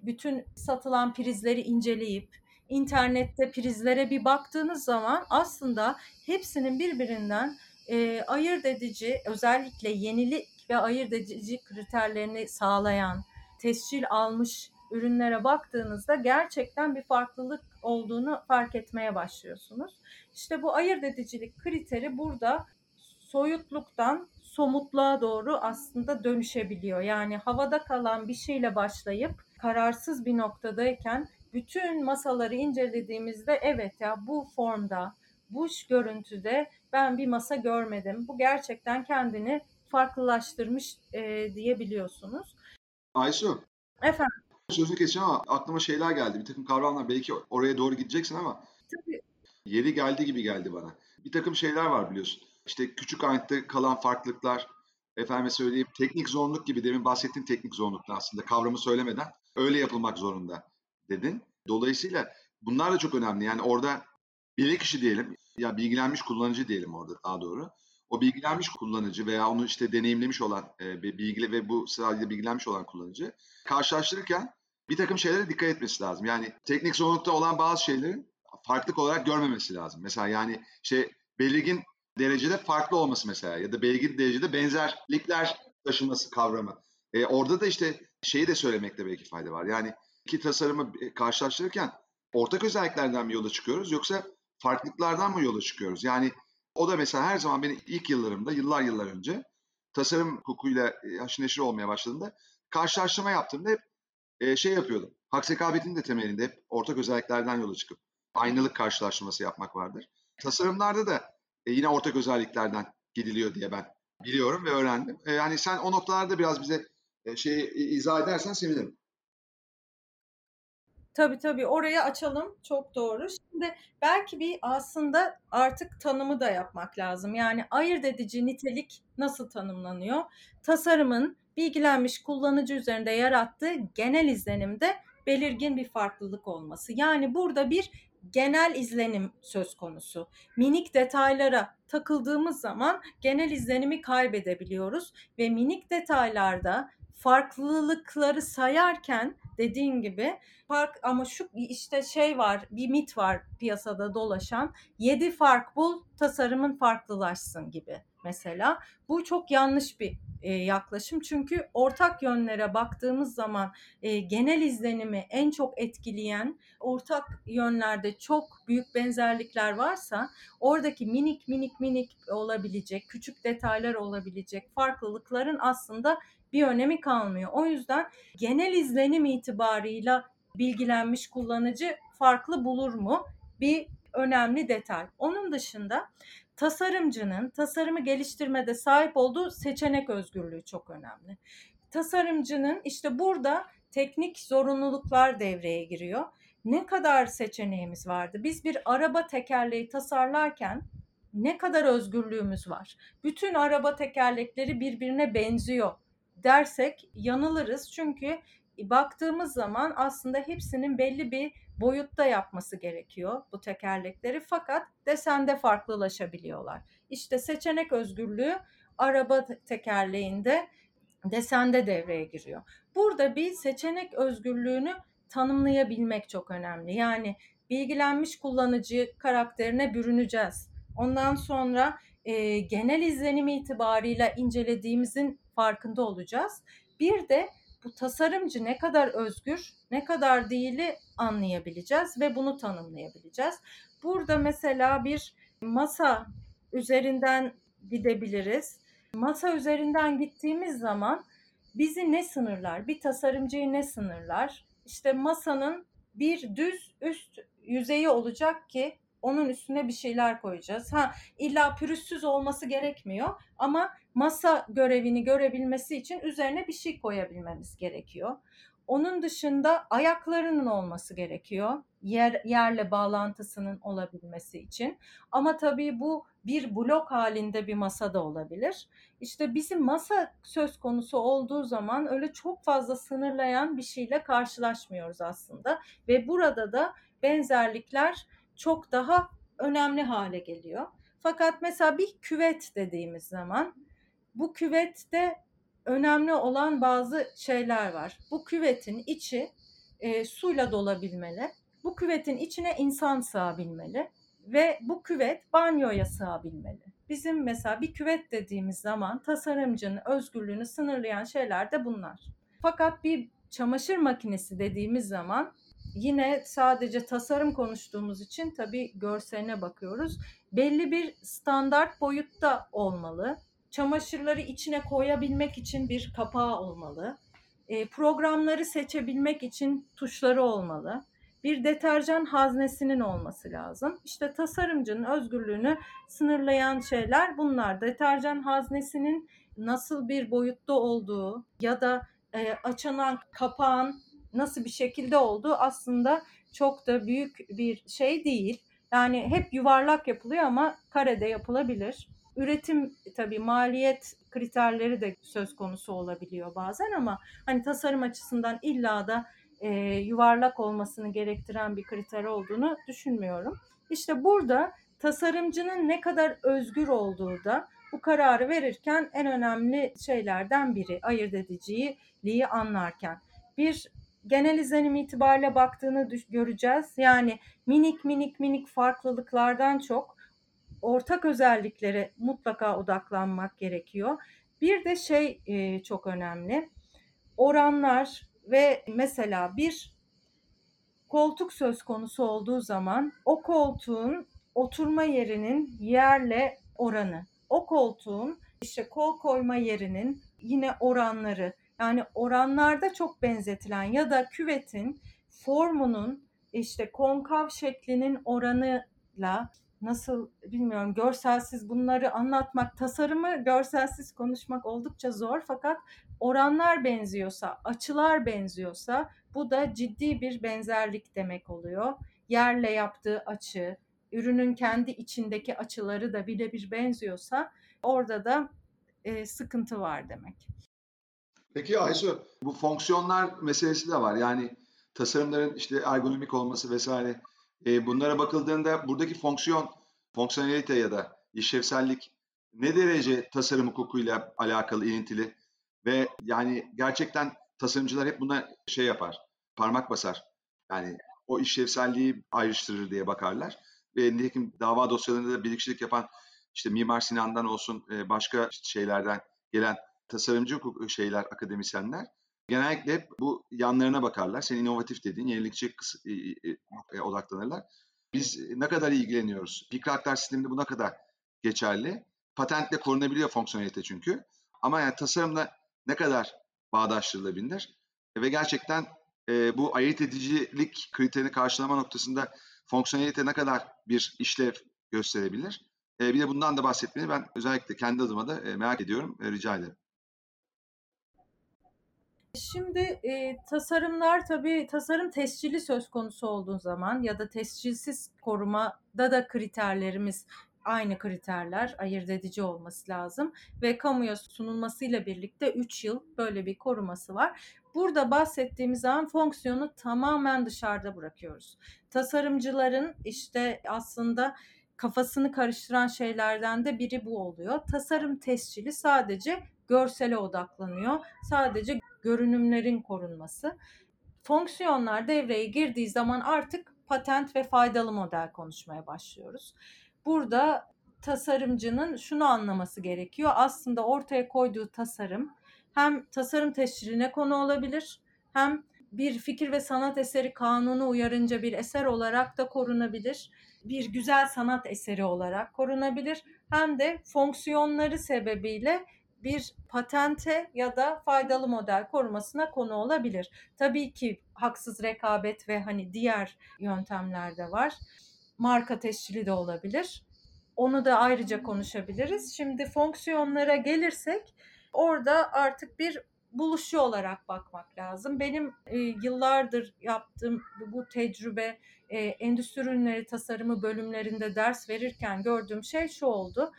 Speaker 2: bütün satılan prizleri inceleyip internette prizlere bir baktığınız zaman aslında hepsinin birbirinden e, ayırt edici özellikle yenilik ve ayırt edici kriterlerini sağlayan tescil almış ürünlere baktığınızda gerçekten bir farklılık olduğunu fark etmeye başlıyorsunuz. İşte bu ayırt edicilik kriteri burada soyutluktan somutluğa doğru aslında dönüşebiliyor. Yani havada kalan bir şeyle başlayıp kararsız bir noktadayken bütün masaları incelediğimizde evet ya bu formda, bu görüntüde ben bir masa görmedim. Bu gerçekten kendini farklılaştırmış e, diyebiliyorsunuz.
Speaker 1: Aysu.
Speaker 2: Efendim
Speaker 1: sözünü keseceğim ama aklıma şeyler geldi. Bir takım kavramlar belki oraya doğru gideceksin ama Tabii. yeri geldi gibi geldi bana. Bir takım şeyler var biliyorsun. İşte küçük ayette kalan farklılıklar, efendime söyleyeyim teknik zorunluluk gibi demin bahsettiğim teknik zorunlulukta aslında kavramı söylemeden öyle yapılmak zorunda dedin. Dolayısıyla bunlar da çok önemli. Yani orada bir kişi diyelim ya bilgilenmiş kullanıcı diyelim orada daha doğru. O bilgilenmiş kullanıcı veya onu işte deneyimlemiş olan e, bilgili ve bu sadece bilgilenmiş olan kullanıcı karşılaştırırken bir takım şeylere dikkat etmesi lazım. Yani teknik zorunlulukta olan bazı şeylerin farklılık olarak görmemesi lazım. Mesela yani şey belirgin derecede farklı olması mesela ya da belirgin derecede benzerlikler taşınması kavramı. E, orada da işte şeyi de söylemekte belki fayda var. Yani iki tasarımı karşılaştırırken ortak özelliklerden mi yola çıkıyoruz yoksa farklılıklardan mı yola çıkıyoruz? Yani o da mesela her zaman benim ilk yıllarımda, yıllar yıllar önce tasarım hukukuyla haşır neşir olmaya başladığında karşılaştırma yaptığımda hep e, şey yapıyordum. Hak sekabetin de temelinde hep ortak özelliklerden yola çıkıp aynalık karşılaştırması yapmak vardır. Tasarımlarda da e, yine ortak özelliklerden gidiliyor diye ben biliyorum ve öğrendim. E, yani sen o noktalarda biraz bize e, şey izah edersen sevinirim.
Speaker 2: Tabii tabii orayı açalım. Çok doğru. Şimdi belki bir aslında artık tanımı da yapmak lazım. Yani ayırt edici nitelik nasıl tanımlanıyor? Tasarımın bilgilenmiş kullanıcı üzerinde yarattığı genel izlenimde belirgin bir farklılık olması. Yani burada bir genel izlenim söz konusu. Minik detaylara takıldığımız zaman genel izlenimi kaybedebiliyoruz ve minik detaylarda farklılıkları sayarken dediğin gibi fark ama şu işte şey var bir mit var piyasada dolaşan yedi fark bul tasarımın farklılaşsın gibi mesela. Bu çok yanlış bir e, yaklaşım. Çünkü ortak yönlere baktığımız zaman e, genel izlenimi en çok etkileyen ortak yönlerde çok büyük benzerlikler varsa oradaki minik minik minik olabilecek küçük detaylar olabilecek farklılıkların aslında bir önemi kalmıyor. O yüzden genel izlenim itibarıyla bilgilenmiş kullanıcı farklı bulur mu? Bir önemli detay. Onun dışında tasarımcının tasarımı geliştirmede sahip olduğu seçenek özgürlüğü çok önemli. Tasarımcının işte burada teknik zorunluluklar devreye giriyor. Ne kadar seçeneğimiz vardı? Biz bir araba tekerleği tasarlarken ne kadar özgürlüğümüz var? Bütün araba tekerlekleri birbirine benziyor dersek yanılırız. Çünkü baktığımız zaman aslında hepsinin belli bir boyutta yapması gerekiyor bu tekerlekleri fakat desende farklılaşabiliyorlar. İşte seçenek özgürlüğü araba tekerleğinde desende devreye giriyor. Burada bir seçenek özgürlüğünü tanımlayabilmek çok önemli. Yani bilgilenmiş kullanıcı karakterine bürüneceğiz. Ondan sonra e, genel izlenim itibarıyla incelediğimizin farkında olacağız. Bir de bu tasarımcı ne kadar özgür, ne kadar değili anlayabileceğiz ve bunu tanımlayabileceğiz. Burada mesela bir masa üzerinden gidebiliriz. Masa üzerinden gittiğimiz zaman bizi ne sınırlar? Bir tasarımcıyı ne sınırlar? İşte masanın bir düz üst yüzeyi olacak ki onun üstüne bir şeyler koyacağız. Ha illa pürüzsüz olması gerekmiyor ama masa görevini görebilmesi için üzerine bir şey koyabilmemiz gerekiyor. Onun dışında ayaklarının olması gerekiyor. Yer, yerle bağlantısının olabilmesi için. Ama tabii bu bir blok halinde bir masa da olabilir. İşte bizim masa söz konusu olduğu zaman öyle çok fazla sınırlayan bir şeyle karşılaşmıyoruz aslında. Ve burada da benzerlikler çok daha önemli hale geliyor. Fakat mesela bir küvet dediğimiz zaman bu küvette önemli olan bazı şeyler var. Bu küvetin içi e, suyla dolabilmeli. Bu küvetin içine insan sığabilmeli ve bu küvet banyoya sığabilmeli. Bizim mesela bir küvet dediğimiz zaman tasarımcının özgürlüğünü sınırlayan şeyler de bunlar. Fakat bir çamaşır makinesi dediğimiz zaman yine sadece tasarım konuştuğumuz için tabii görseline bakıyoruz. Belli bir standart boyutta olmalı. Çamaşırları içine koyabilmek için bir kapağı olmalı. E, programları seçebilmek için tuşları olmalı. Bir deterjan haznesinin olması lazım. İşte tasarımcının özgürlüğünü sınırlayan şeyler bunlar. Deterjan haznesinin nasıl bir boyutta olduğu ya da e, açılan kapağın nasıl bir şekilde olduğu aslında çok da büyük bir şey değil. Yani hep yuvarlak yapılıyor ama karede yapılabilir. Üretim tabii maliyet kriterleri de söz konusu olabiliyor bazen ama hani tasarım açısından illa da e, yuvarlak olmasını gerektiren bir kriter olduğunu düşünmüyorum. İşte burada tasarımcının ne kadar özgür olduğu da bu kararı verirken en önemli şeylerden biri ayırt ediciliği anlarken. Bir genel izlenim itibariyle baktığını göreceğiz. Yani minik minik minik farklılıklardan çok ortak özelliklere mutlaka odaklanmak gerekiyor. Bir de şey e, çok önemli. Oranlar ve mesela bir koltuk söz konusu olduğu zaman o koltuğun oturma yerinin yerle oranı, o koltuğun işte kol koyma yerinin yine oranları yani oranlarda çok benzetilen ya da küvetin formunun işte konkav şeklinin oranıyla nasıl bilmiyorum görselsiz bunları anlatmak, tasarımı görselsiz konuşmak oldukça zor fakat oranlar benziyorsa, açılar benziyorsa bu da ciddi bir benzerlik demek oluyor. Yerle yaptığı açı, ürünün kendi içindeki açıları da birebir benziyorsa orada da e, sıkıntı var demek.
Speaker 1: Peki Aysu bu fonksiyonlar meselesi de var. Yani tasarımların işte ergonomik olması vesaire. E, bunlara bakıldığında buradaki fonksiyon, fonksiyonelite ya da işlevsellik ne derece tasarım hukukuyla alakalı, ilintili ve yani gerçekten tasarımcılar hep buna şey yapar, parmak basar. Yani o işlevselliği ayrıştırır diye bakarlar. Ve nitekim dava dosyalarında da birlikçilik yapan işte Mimar Sinan'dan olsun başka şeylerden gelen tasarımcı hukuk şeyler, akademisyenler genellikle bu yanlarına bakarlar. Sen inovatif dediğin, yenilikçi odaklanırlar. Biz ne kadar ilgileniyoruz? Fikri sisteminde bu ne kadar geçerli? Patentle korunabiliyor fonksiyonelite çünkü. Ama yani tasarımla ne kadar bağdaştırılabilir? Ve gerçekten e, bu ayırt edicilik kriterini karşılama noktasında fonksiyonelite ne kadar bir işlev gösterebilir? E, bir de bundan da bahsetmeyi ben özellikle kendi adıma da e, merak ediyorum, e, rica ederim.
Speaker 2: Şimdi e, tasarımlar tabii tasarım tescilli söz konusu olduğu zaman ya da tescilsiz korumada da kriterlerimiz aynı kriterler ayırt edici olması lazım ve kamuya sunulmasıyla birlikte 3 yıl böyle bir koruması var. Burada bahsettiğimiz zaman fonksiyonu tamamen dışarıda bırakıyoruz. Tasarımcıların işte aslında kafasını karıştıran şeylerden de biri bu oluyor. Tasarım tescili sadece görsele odaklanıyor. Sadece görünümlerin korunması. Fonksiyonlar devreye girdiği zaman artık patent ve faydalı model konuşmaya başlıyoruz. Burada tasarımcının şunu anlaması gerekiyor. Aslında ortaya koyduğu tasarım hem tasarım tescilline konu olabilir hem bir fikir ve sanat eseri kanunu uyarınca bir eser olarak da korunabilir. Bir güzel sanat eseri olarak korunabilir. Hem de fonksiyonları sebebiyle bir patente ya da faydalı model korumasına konu olabilir. Tabii ki haksız rekabet ve hani diğer yöntemler de var. Marka tescili de olabilir. Onu da ayrıca konuşabiliriz. Şimdi fonksiyonlara gelirsek orada artık bir buluşu olarak bakmak lazım. Benim e, yıllardır yaptığım bu tecrübe e, endüstri ürünleri tasarımı bölümlerinde ders verirken gördüğüm şey şu oldu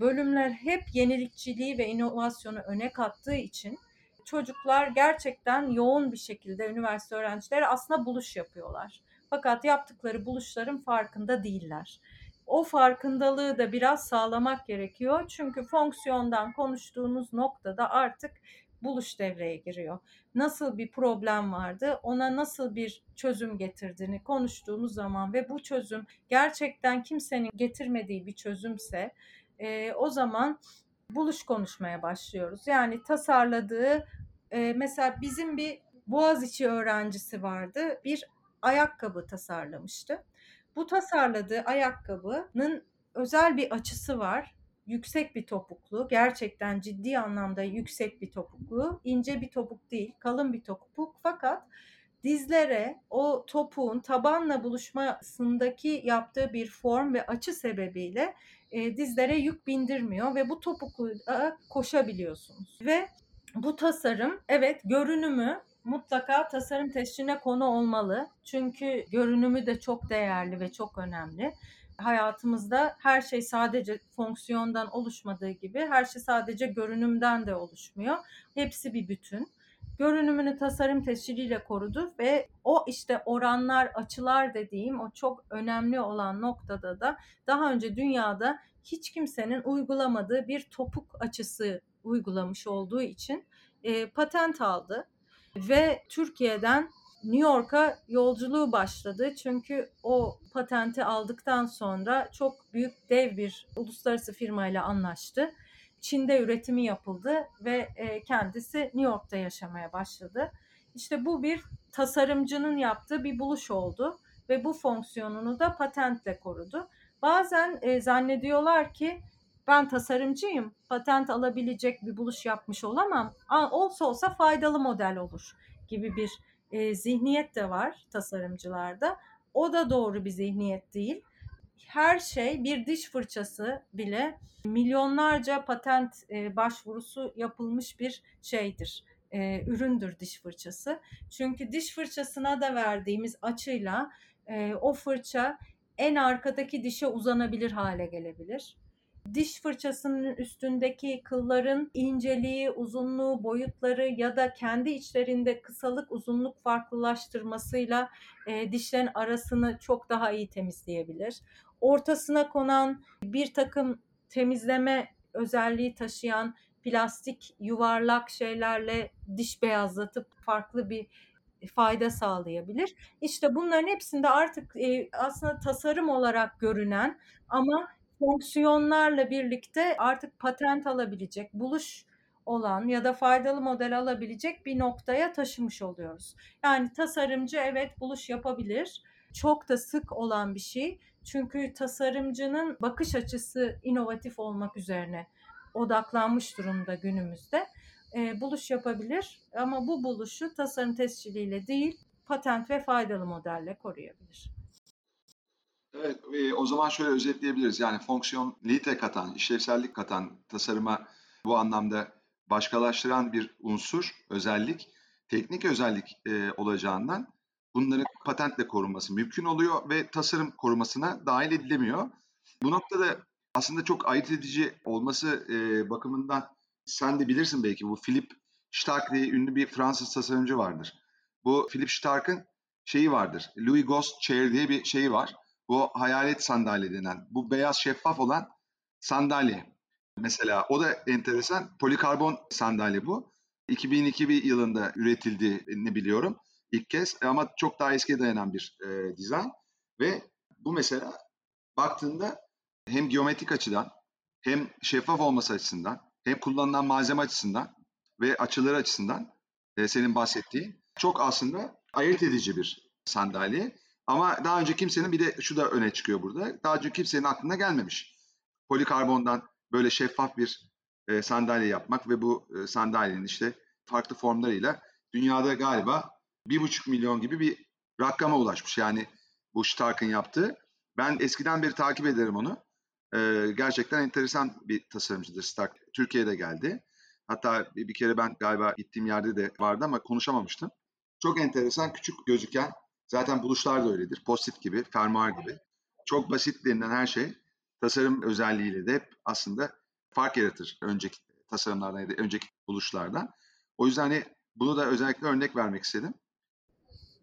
Speaker 2: bölümler hep yenilikçiliği ve inovasyonu öne kattığı için çocuklar gerçekten yoğun bir şekilde üniversite öğrencileri aslında buluş yapıyorlar. Fakat yaptıkları buluşların farkında değiller. O farkındalığı da biraz sağlamak gerekiyor. Çünkü fonksiyondan konuştuğunuz noktada artık buluş devreye giriyor. Nasıl bir problem vardı, ona nasıl bir çözüm getirdiğini konuştuğumuz zaman ve bu çözüm gerçekten kimsenin getirmediği bir çözümse e, o zaman buluş konuşmaya başlıyoruz. Yani tasarladığı e, mesela bizim bir Boğaziçi öğrencisi vardı. Bir ayakkabı tasarlamıştı. Bu tasarladığı ayakkabının özel bir açısı var. Yüksek bir topuklu, gerçekten ciddi anlamda yüksek bir topuklu, ince bir topuk değil, kalın bir topuk fakat dizlere o topuğun tabanla buluşmasındaki yaptığı bir form ve açı sebebiyle e, dizlere yük bindirmiyor ve bu topukla koşabiliyorsunuz. Ve bu tasarım evet görünümü mutlaka tasarım tescilline konu olmalı. Çünkü görünümü de çok değerli ve çok önemli. hayatımızda her şey sadece fonksiyondan oluşmadığı gibi her şey sadece görünümden de oluşmuyor. Hepsi bir bütün. Görünümünü tasarım tesciliyle korudu ve o işte oranlar, açılar dediğim o çok önemli olan noktada da daha önce dünyada hiç kimsenin uygulamadığı bir topuk açısı uygulamış olduğu için e, patent aldı ve Türkiye'den New York'a yolculuğu başladı. Çünkü o patenti aldıktan sonra çok büyük dev bir uluslararası firmayla anlaştı. Çin'de üretimi yapıldı ve e, kendisi New York'ta yaşamaya başladı. İşte bu bir tasarımcının yaptığı bir buluş oldu ve bu fonksiyonunu da patentle korudu. Bazen e, zannediyorlar ki ben tasarımcıyım, patent alabilecek bir buluş yapmış olamam. Olsa olsa faydalı model olur gibi bir e, zihniyet de var tasarımcılarda. O da doğru bir zihniyet değil. Her şey bir diş fırçası bile milyonlarca patent e, başvurusu yapılmış bir şeydir. E, üründür diş fırçası. Çünkü diş fırçasına da verdiğimiz açıyla e, o fırça en arkadaki dişe uzanabilir hale gelebilir diş fırçasının üstündeki kılların inceliği, uzunluğu, boyutları ya da kendi içlerinde kısalık, uzunluk farklılaştırmasıyla e, dişlerin arasını çok daha iyi temizleyebilir. Ortasına konan bir takım temizleme özelliği taşıyan plastik yuvarlak şeylerle diş beyazlatıp farklı bir fayda sağlayabilir. İşte bunların hepsinde artık e, aslında tasarım olarak görünen ama fonksiyonlarla birlikte artık patent alabilecek, buluş olan ya da faydalı model alabilecek bir noktaya taşımış oluyoruz. Yani tasarımcı evet buluş yapabilir. Çok da sık olan bir şey. Çünkü tasarımcının bakış açısı inovatif olmak üzerine odaklanmış durumda günümüzde. E, buluş yapabilir ama bu buluşu tasarım tesciliyle değil patent ve faydalı modelle koruyabilir.
Speaker 1: Evet, e, o zaman şöyle özetleyebiliriz. Yani fonksiyonlite katan, işlevsellik katan tasarıma bu anlamda başkalaştıran bir unsur, özellik, teknik özellik e, olacağından bunların patentle korunması mümkün oluyor ve tasarım korumasına dahil edilemiyor. Bu noktada aslında çok ayırt edici olması e, bakımından sen de bilirsin belki bu Philip Stark diye ünlü bir Fransız tasarımcı vardır. Bu Philip Stark'ın şeyi vardır. Louis Ghost Chair diye bir şeyi var. Bu hayalet sandalye denen, bu beyaz şeffaf olan sandalye. Mesela o da enteresan. Polikarbon sandalye bu. 2002 yılında üretildiğini biliyorum ilk kez ama çok daha eskiye dayanan bir e, dizayn ve bu mesela baktığında hem geometrik açıdan hem şeffaf olması açısından hem kullanılan malzeme açısından ve açıları açısından e, senin bahsettiğin çok aslında ayırt edici bir sandalye. Ama daha önce kimsenin bir de şu da öne çıkıyor burada. Daha önce kimsenin aklına gelmemiş. Polikarbondan böyle şeffaf bir e, sandalye yapmak ve bu e, sandalyenin işte farklı formlarıyla dünyada galiba bir buçuk milyon gibi bir rakama ulaşmış. Yani bu Stark'ın yaptığı. Ben eskiden beri takip ederim onu. E, gerçekten enteresan bir tasarımcıdır Stark. Türkiye'de geldi. Hatta bir, bir kere ben galiba gittiğim yerde de vardı ama konuşamamıştım. Çok enteresan, küçük gözüken Zaten buluşlar da öyledir. Post-it gibi, fermuar gibi. Çok basit denilen her şey tasarım özelliğiyle de aslında fark yaratır önceki tasarımlardan ya da önceki buluşlardan. O yüzden hani bunu da özellikle örnek vermek istedim.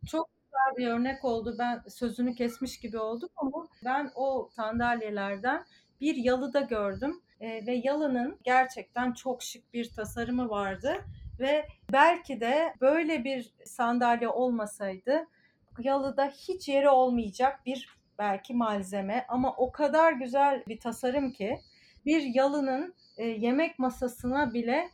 Speaker 2: Çok güzel bir örnek oldu. Ben sözünü kesmiş gibi oldum ama ben o sandalyelerden bir yalıda gördüm e, ve yalının gerçekten çok şık bir tasarımı vardı ve belki de böyle bir sandalye olmasaydı yalıda hiç yeri olmayacak bir belki malzeme ama o kadar güzel bir tasarım ki bir yalının e, yemek masasına bile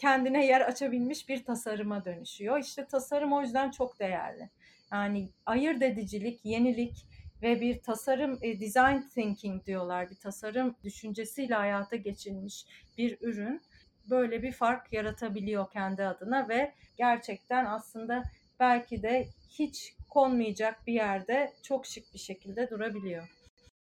Speaker 2: kendine yer açabilmiş bir tasarıma dönüşüyor. İşte tasarım o yüzden çok değerli. Yani ayırt edicilik, yenilik ve bir tasarım e, design thinking diyorlar. Bir tasarım düşüncesiyle hayata geçirilmiş bir ürün böyle bir fark yaratabiliyor kendi adına ve gerçekten aslında belki de hiç konmayacak bir yerde çok şık bir şekilde durabiliyor.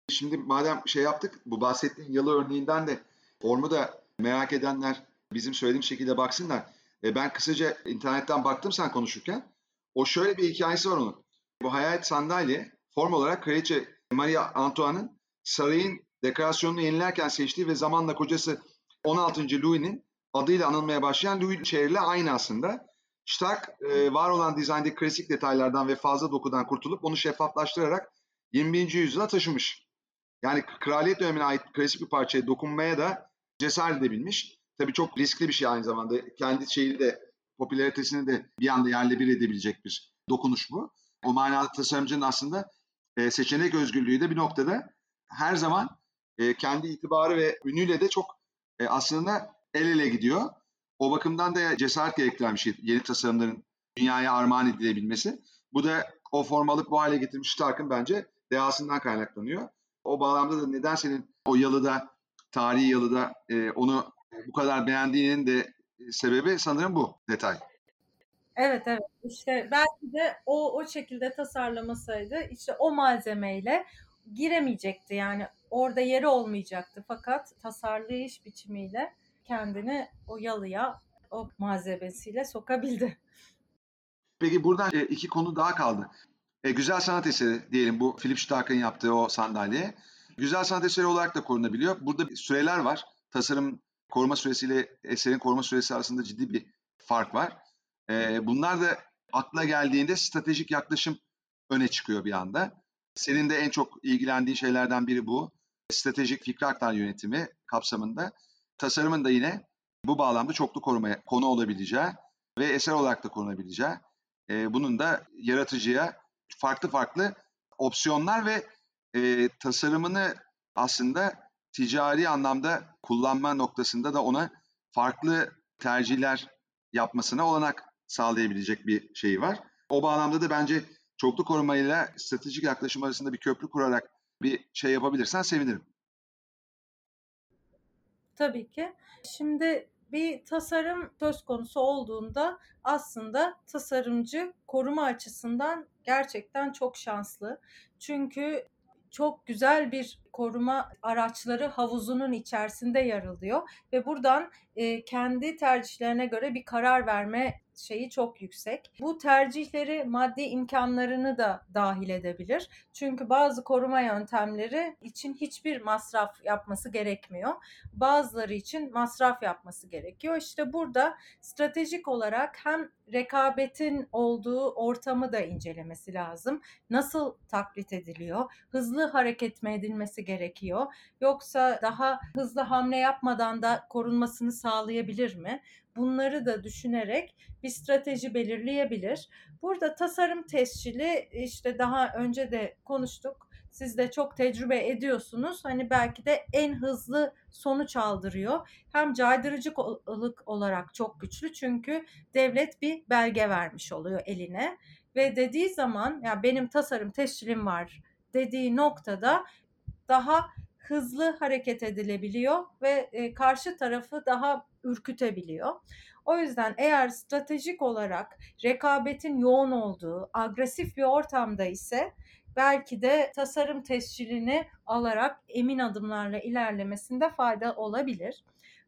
Speaker 1: Şimdi madem şey yaptık bu bahsettiğin yalı örneğinden de formu da merak edenler bizim söylediğim şekilde baksınlar. E ben kısaca internetten baktım sen konuşurken. O şöyle bir hikayesi var onun. Bu hayalet sandalye form olarak Kraliçe Maria Antoine'ın sarayın dekorasyonunu yenilerken seçtiği ve zamanla kocası 16. Louis'nin adıyla anılmaya başlayan Louis şehirle aynı aslında. Stark e, var olan dizayndaki klasik detaylardan ve fazla dokudan kurtulup onu şeffaflaştırarak 21. yüzyıla taşımış. Yani kraliyet dönemine ait klasik bir parçaya dokunmaya da cesaret edebilmiş. Tabii çok riskli bir şey aynı zamanda. Kendi şeyini de popülaritesini de bir anda yerle bir edebilecek bir dokunuş bu. O manada tasarımcının aslında e, seçenek özgürlüğü de bir noktada her zaman e, kendi itibarı ve ünüyle de çok e, aslında el ele gidiyor. O bakımdan da cesaret gerektiren bir şey yeni tasarımların dünyaya armağan edilebilmesi. Bu da o formalık bu hale getirmiş Stark'ın bence dehasından kaynaklanıyor. O bağlamda da neden senin o yalıda, tarihi yalıda e, onu bu kadar beğendiğinin de sebebi sanırım bu detay.
Speaker 2: Evet evet işte belki de o o şekilde tasarlamasaydı işte o malzemeyle giremeyecekti yani orada yeri olmayacaktı fakat tasarlayış biçimiyle kendini o yalıya o malzemesiyle sokabildi.
Speaker 1: Peki buradan e, iki konu daha kaldı. E, güzel sanat eseri diyelim bu Philip Stark'ın yaptığı o sandalye. Güzel sanat eseri olarak da korunabiliyor. Burada süreler var. Tasarım koruma süresiyle eserin koruma süresi arasında ciddi bir fark var. E, bunlar da akla geldiğinde stratejik yaklaşım öne çıkıyor bir anda. Senin de en çok ilgilendiğin şeylerden biri bu. Stratejik fikri aktar yönetimi kapsamında. Tasarımın da yine bu bağlamda çoklu korumaya konu olabileceği ve eser olarak da korunabileceği. E, bunun da yaratıcıya farklı farklı opsiyonlar ve e, tasarımını aslında ticari anlamda kullanma noktasında da ona farklı tercihler yapmasına olanak sağlayabilecek bir şey var. O bağlamda da bence çoklu korumayla stratejik yaklaşım arasında bir köprü kurarak bir şey yapabilirsen sevinirim.
Speaker 2: Tabii ki. Şimdi bir tasarım söz konusu olduğunda aslında tasarımcı koruma açısından gerçekten çok şanslı. Çünkü çok güzel bir koruma araçları havuzunun içerisinde yer alıyor ve buradan e, kendi tercihlerine göre bir karar verme şeyi çok yüksek. Bu tercihleri maddi imkanlarını da dahil edebilir. Çünkü bazı koruma yöntemleri için hiçbir masraf yapması gerekmiyor. Bazıları için masraf yapması gerekiyor. İşte burada stratejik olarak hem rekabetin olduğu ortamı da incelemesi lazım. Nasıl taklit ediliyor? Hızlı hareket mi edilmesi gerekiyor? Yoksa daha hızlı hamle yapmadan da korunmasını sağlayabilir mi? Bunları da düşünerek bir strateji belirleyebilir. Burada tasarım tescili işte daha önce de konuştuk. Siz de çok tecrübe ediyorsunuz. Hani belki de en hızlı sonuç aldırıyor. Hem caydırıcılık olarak çok güçlü çünkü devlet bir belge vermiş oluyor eline ve dediği zaman ya benim tasarım tescilim var dediği noktada daha hızlı hareket edilebiliyor ve e, karşı tarafı daha ürkütebiliyor. O yüzden eğer stratejik olarak rekabetin yoğun olduğu, agresif bir ortamda ise belki de tasarım tescilini alarak emin adımlarla ilerlemesinde fayda olabilir.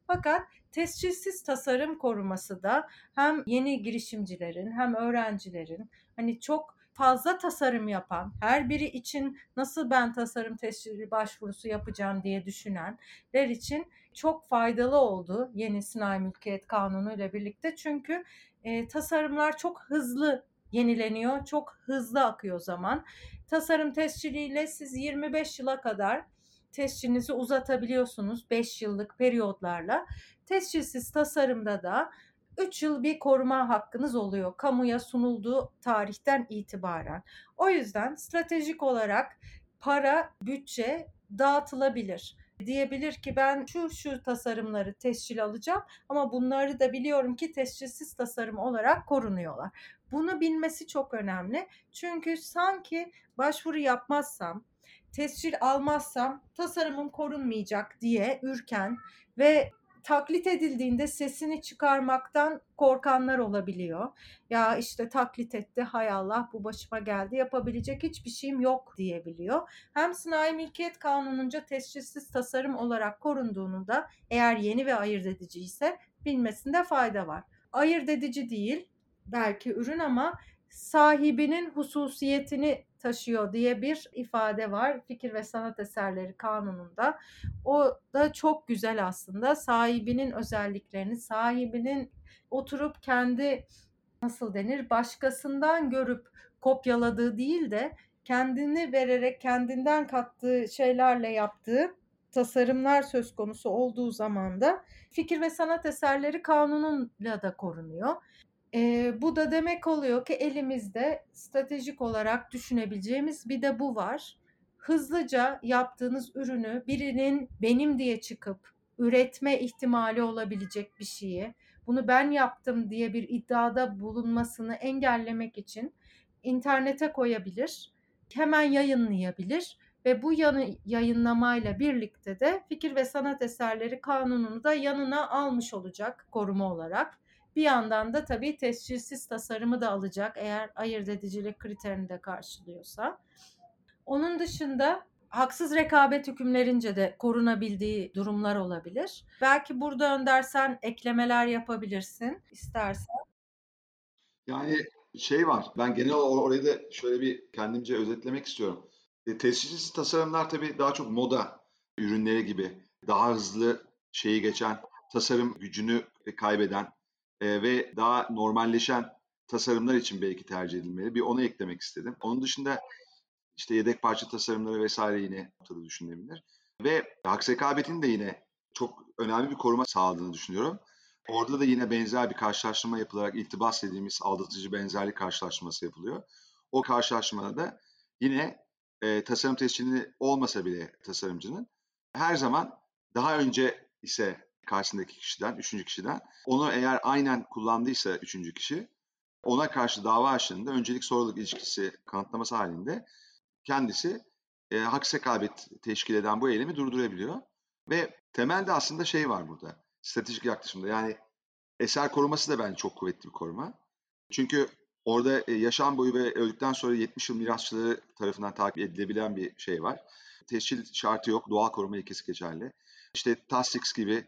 Speaker 2: Fakat tescilsiz tasarım koruması da hem yeni girişimcilerin hem öğrencilerin hani çok fazla tasarım yapan, her biri için nasıl ben tasarım tescili başvurusu yapacağım diye düşünenler için çok faydalı oldu yeni sınai mülkiyet kanunu ile birlikte. Çünkü e, tasarımlar çok hızlı yenileniyor, çok hızlı akıyor zaman. Tasarım tesciliyle siz 25 yıla kadar tescilinizi uzatabiliyorsunuz 5 yıllık periyotlarla. Tescilsiz tasarımda da 3 yıl bir koruma hakkınız oluyor kamuya sunulduğu tarihten itibaren. O yüzden stratejik olarak para, bütçe dağıtılabilir. Diyebilir ki ben şu şu tasarımları tescil alacağım ama bunları da biliyorum ki tescilsiz tasarım olarak korunuyorlar. Bunu bilmesi çok önemli. Çünkü sanki başvuru yapmazsam, tescil almazsam tasarımım korunmayacak diye ürken ve taklit edildiğinde sesini çıkarmaktan korkanlar olabiliyor. Ya işte taklit etti hay Allah bu başıma geldi yapabilecek hiçbir şeyim yok diyebiliyor. Hem sınai mülkiyet kanununca tescilsiz tasarım olarak korunduğunu da eğer yeni ve ayırt edici ise bilmesinde fayda var. Ayırt edici değil belki ürün ama sahibinin hususiyetini taşıyor diye bir ifade var fikir ve sanat eserleri kanununda. O da çok güzel aslında. Sahibinin özelliklerini, sahibinin oturup kendi nasıl denir başkasından görüp kopyaladığı değil de kendini vererek kendinden kattığı şeylerle yaptığı tasarımlar söz konusu olduğu zaman da fikir ve sanat eserleri kanunuyla da korunuyor. E, bu da demek oluyor ki elimizde stratejik olarak düşünebileceğimiz bir de bu var. Hızlıca yaptığınız ürünü birinin benim diye çıkıp üretme ihtimali olabilecek bir şeyi, bunu ben yaptım diye bir iddiada bulunmasını engellemek için internete koyabilir, hemen yayınlayabilir ve bu yanı, yayınlamayla birlikte de fikir ve sanat eserleri kanununu da yanına almış olacak koruma olarak. Bir yandan da tabii tescilsiz tasarımı da alacak eğer ayırt edicilik kriterini de karşılıyorsa. Onun dışında haksız rekabet hükümlerince de korunabildiği durumlar olabilir. Belki burada Önder sen eklemeler yapabilirsin istersen.
Speaker 1: Yani şey var ben genel olarak orayı da şöyle bir kendimce özetlemek istiyorum. E, tescilsiz tasarımlar tabii daha çok moda ürünleri gibi daha hızlı şeyi geçen tasarım gücünü kaybeden e, ve daha normalleşen tasarımlar için belki tercih edilmeli. Bir onu eklemek istedim. Onun dışında işte yedek parça tasarımları vesaire yine ortada düşünülebilir. Ve haks rekabetin de yine çok önemli bir koruma sağladığını düşünüyorum. Orada da yine benzer bir karşılaştırma yapılarak iltibas dediğimiz aldatıcı benzerlik karşılaştırması yapılıyor. O karşılaştırmada da yine e, tasarım tescilini olmasa bile tasarımcının her zaman daha önce ise karşısındaki kişiden, üçüncü kişiden onu eğer aynen kullandıysa üçüncü kişi ona karşı dava açtığında öncelik soruluk ilişkisi kanıtlaması halinde kendisi e, hak sekabet teşkil eden bu eylemi durdurabiliyor. Ve temelde aslında şey var burada. Stratejik yaklaşımda yani eser koruması da bence çok kuvvetli bir koruma. Çünkü orada e, yaşam boyu ve öldükten sonra 70 yıl mirasçıları tarafından takip edilebilen bir şey var. Tescil şartı yok, doğal koruma ilkesi geçerli. İşte TASIX gibi,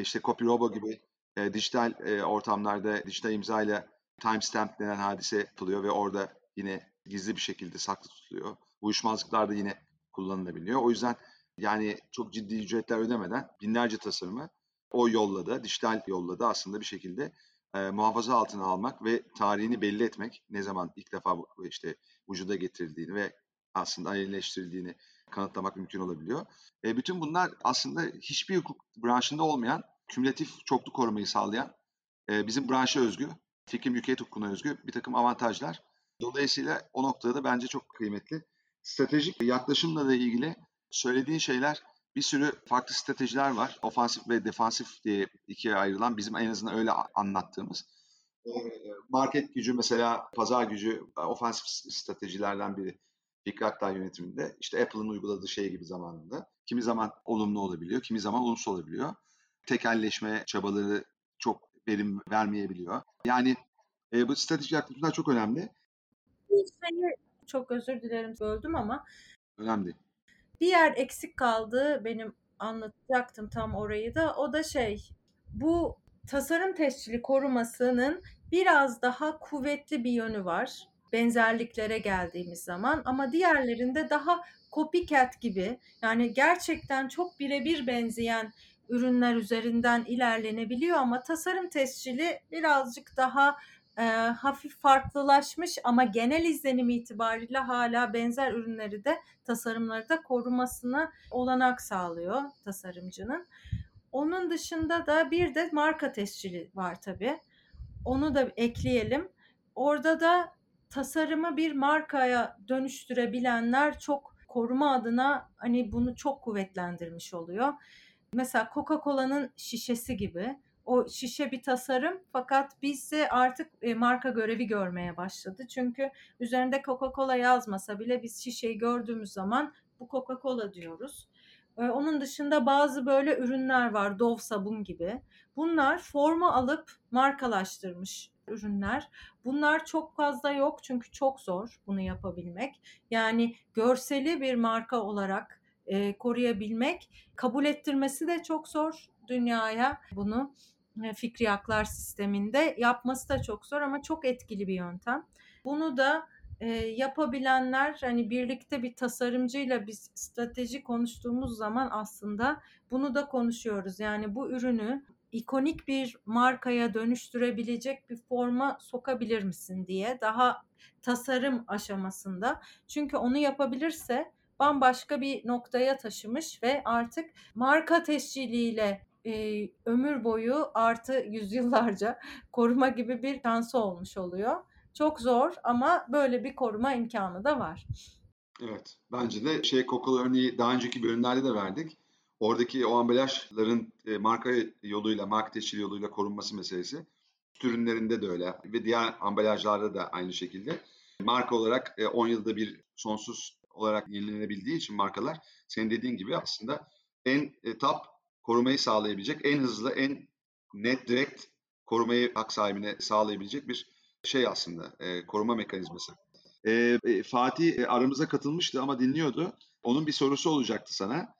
Speaker 1: işte CopyRobo gibi e, dijital e, ortamlarda dijital imza ile timestamp denen hadise yapılıyor ve orada yine gizli bir şekilde saklı tutuluyor. Uyuşmazlıklar da yine kullanılabiliyor. O yüzden yani çok ciddi ücretler ödemeden binlerce tasarımı o yolla da, dijital yolla da aslında bir şekilde e, muhafaza altına almak ve tarihini belli etmek ne zaman ilk defa işte vücuda getirildiğini ve aslında alenileştirildiğini kanıtlamak mümkün olabiliyor. E, bütün bunlar aslında hiçbir hukuk branşında olmayan kümülatif çoklu korumayı sağlayan e, bizim branşa özgü, fikir mülkiyet hukukuna özgü bir takım avantajlar. Dolayısıyla o noktada da bence çok kıymetli. Stratejik yaklaşımla da ilgili söylediğin şeyler bir sürü farklı stratejiler var. Ofansif ve defansif diye ikiye ayrılan bizim en azından öyle anlattığımız. Market gücü mesela pazar gücü ofansif stratejilerden biri. Fikri Aktar yönetiminde işte Apple'ın uyguladığı şey gibi zamanında. Kimi zaman olumlu olabiliyor, kimi zaman olumsuz olabiliyor. Tekelleşme çabaları çok verim vermeyebiliyor. Yani e, bu stratejik yaklaşımlar çok önemli.
Speaker 2: Şeyi çok özür dilerim böldüm ama
Speaker 1: önemli.
Speaker 2: Bir yer eksik kaldı benim anlatacaktım tam orayı da o da şey bu tasarım tescili korumasının biraz daha kuvvetli bir yönü var benzerliklere geldiğimiz zaman ama diğerlerinde daha copycat gibi yani gerçekten çok birebir benzeyen ürünler üzerinden ilerlenebiliyor ama tasarım tescili birazcık daha e, hafif farklılaşmış ama genel izlenim itibariyle hala benzer ürünleri de tasarımları da korumasına olanak sağlıyor tasarımcının. Onun dışında da bir de marka tescili var tabii. Onu da ekleyelim. Orada da tasarımı bir markaya dönüştürebilenler çok koruma adına hani bunu çok kuvvetlendirmiş oluyor. Mesela Coca-Cola'nın şişesi gibi o şişe bir tasarım fakat bizse artık e, marka görevi görmeye başladı. Çünkü üzerinde Coca-Cola yazmasa bile biz şişeyi gördüğümüz zaman bu Coca-Cola diyoruz. E, onun dışında bazı böyle ürünler var Dove sabun gibi. Bunlar forma alıp markalaştırmış ürünler. Bunlar çok fazla yok çünkü çok zor bunu yapabilmek. Yani görseli bir marka olarak e, koruyabilmek, kabul ettirmesi de çok zor dünyaya bunu. E, fikri haklar sisteminde yapması da çok zor ama çok etkili bir yöntem. Bunu da e, yapabilenler hani birlikte bir tasarımcıyla biz strateji konuştuğumuz zaman aslında bunu da konuşuyoruz. Yani bu ürünü ikonik bir markaya dönüştürebilecek bir forma sokabilir misin diye daha tasarım aşamasında. Çünkü onu yapabilirse bambaşka bir noktaya taşımış ve artık marka tesciliyle e, ömür boyu artı yüzyıllarca koruma gibi bir şansı olmuş oluyor. Çok zor ama böyle bir koruma imkanı da var.
Speaker 1: Evet. Bence de şey kokulu örneği daha önceki bölümlerde de verdik. Oradaki o ambalajların e, marka yoluyla, marka teşhiri yoluyla korunması meselesi. Süt ürünlerinde de öyle ve diğer ambalajlarda da aynı şekilde. Marka olarak e, 10 yılda bir sonsuz olarak yenilenebildiği için markalar senin dediğin gibi aslında en e, top korumayı sağlayabilecek, en hızlı, en net, direkt korumayı hak sahibine sağlayabilecek bir şey aslında, e, koruma mekanizması. E, e, Fatih e, aramıza katılmıştı ama dinliyordu. Onun bir sorusu olacaktı sana.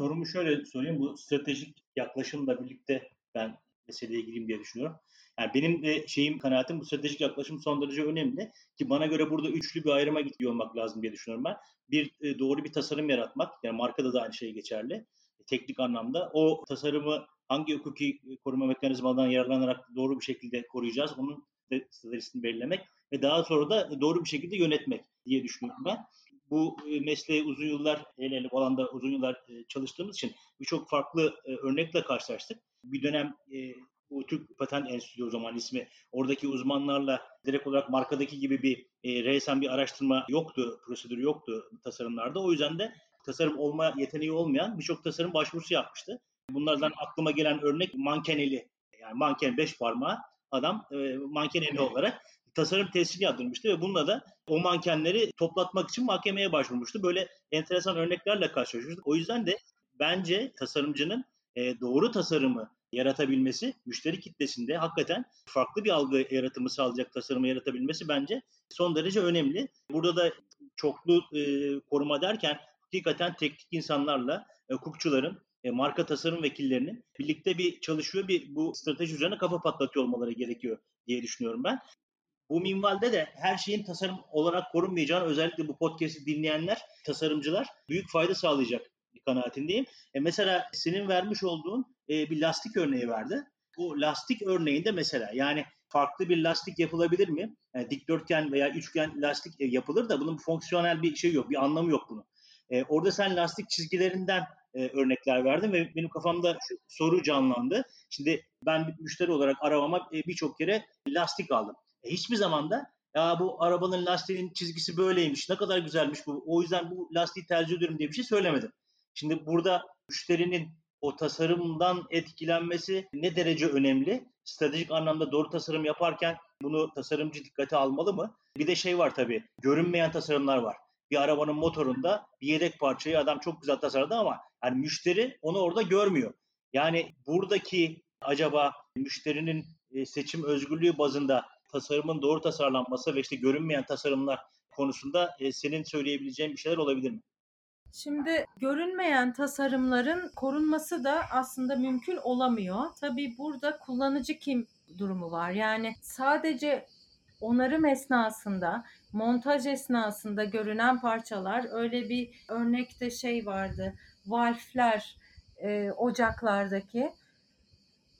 Speaker 3: Sorumu şöyle sorayım. Bu stratejik yaklaşımla birlikte ben meseleye gireyim diye düşünüyorum. Yani benim de şeyim kanaatim bu stratejik yaklaşım son derece önemli ki bana göre burada üçlü bir ayrıma gidiyor olmak lazım diye düşünüyorum ben. Bir e, doğru bir tasarım yaratmak yani markada da aynı şey geçerli. Teknik anlamda o tasarımı hangi hukuki koruma mekanizmadan yararlanarak doğru bir şekilde koruyacağız onun stratejisini belirlemek ve daha sonra da doğru bir şekilde yönetmek diye düşünüyorum ben. Bu e, mesleği uzun yıllar, hele bu alanda uzun yıllar e, çalıştığımız için birçok farklı e, örnekle karşılaştık. Bir dönem bu Türk Patent Enstitüsü o zaman ismi. Oradaki uzmanlarla direkt olarak markadaki gibi bir e, reysen bir araştırma yoktu, prosedür yoktu tasarımlarda. O yüzden de tasarım olma yeteneği olmayan birçok tasarım başvurusu yapmıştı. Bunlardan aklıma gelen örnek mankeneli. Yani manken beş parmağı adam e, mankeneli olarak tasarım tescili yaptırmıştı ve bununla da o mankenleri toplatmak için mahkemeye başvurmuştu. Böyle enteresan örneklerle karşılaşmıştık. O yüzden de bence tasarımcının e, doğru tasarımı yaratabilmesi, müşteri kitlesinde hakikaten farklı bir algı yaratımı sağlayacak tasarımı yaratabilmesi bence son derece önemli. Burada da çoklu e, koruma derken hakikaten teknik insanlarla e, e, marka tasarım vekillerinin birlikte bir çalışıyor, bir bu strateji üzerine kafa patlatıyor olmaları gerekiyor diye düşünüyorum ben. Bu minvalde de her şeyin tasarım olarak korunmayacağını özellikle bu podcast'i dinleyenler, tasarımcılar büyük fayda sağlayacak kanaatindeyim. E mesela senin vermiş olduğun e, bir lastik örneği verdi. Bu lastik örneğinde mesela yani farklı bir lastik yapılabilir mi? Yani dikdörtgen veya üçgen lastik e, yapılır da bunun fonksiyonel bir şey yok, bir anlamı yok bunun. E, orada sen lastik çizgilerinden e, örnekler verdin ve benim kafamda şu soru canlandı. Şimdi ben bir müşteri olarak arabama e, birçok kere lastik aldım. E, hiçbir zaman da ya bu arabanın lastiğinin çizgisi böyleymiş, ne kadar güzelmiş bu, o yüzden bu lastiği tercih ediyorum diye bir şey söylemedim. Şimdi burada müşterinin o tasarımdan etkilenmesi ne derece önemli? Stratejik anlamda doğru tasarım yaparken bunu tasarımcı dikkate almalı mı? Bir de şey var tabii, görünmeyen tasarımlar var. Bir arabanın motorunda bir yedek parçayı adam çok güzel tasarladı ama yani müşteri onu orada görmüyor. Yani buradaki acaba müşterinin e, seçim özgürlüğü bazında tasarımın doğru tasarlanması ve işte görünmeyen tasarımlar konusunda e, senin söyleyebileceğin bir şeyler olabilir mi?
Speaker 2: Şimdi görünmeyen tasarımların korunması da aslında mümkün olamıyor. Tabii burada kullanıcı kim durumu var. Yani sadece onarım esnasında, montaj esnasında görünen parçalar öyle bir örnekte şey vardı. Valfler e, ocaklardaki.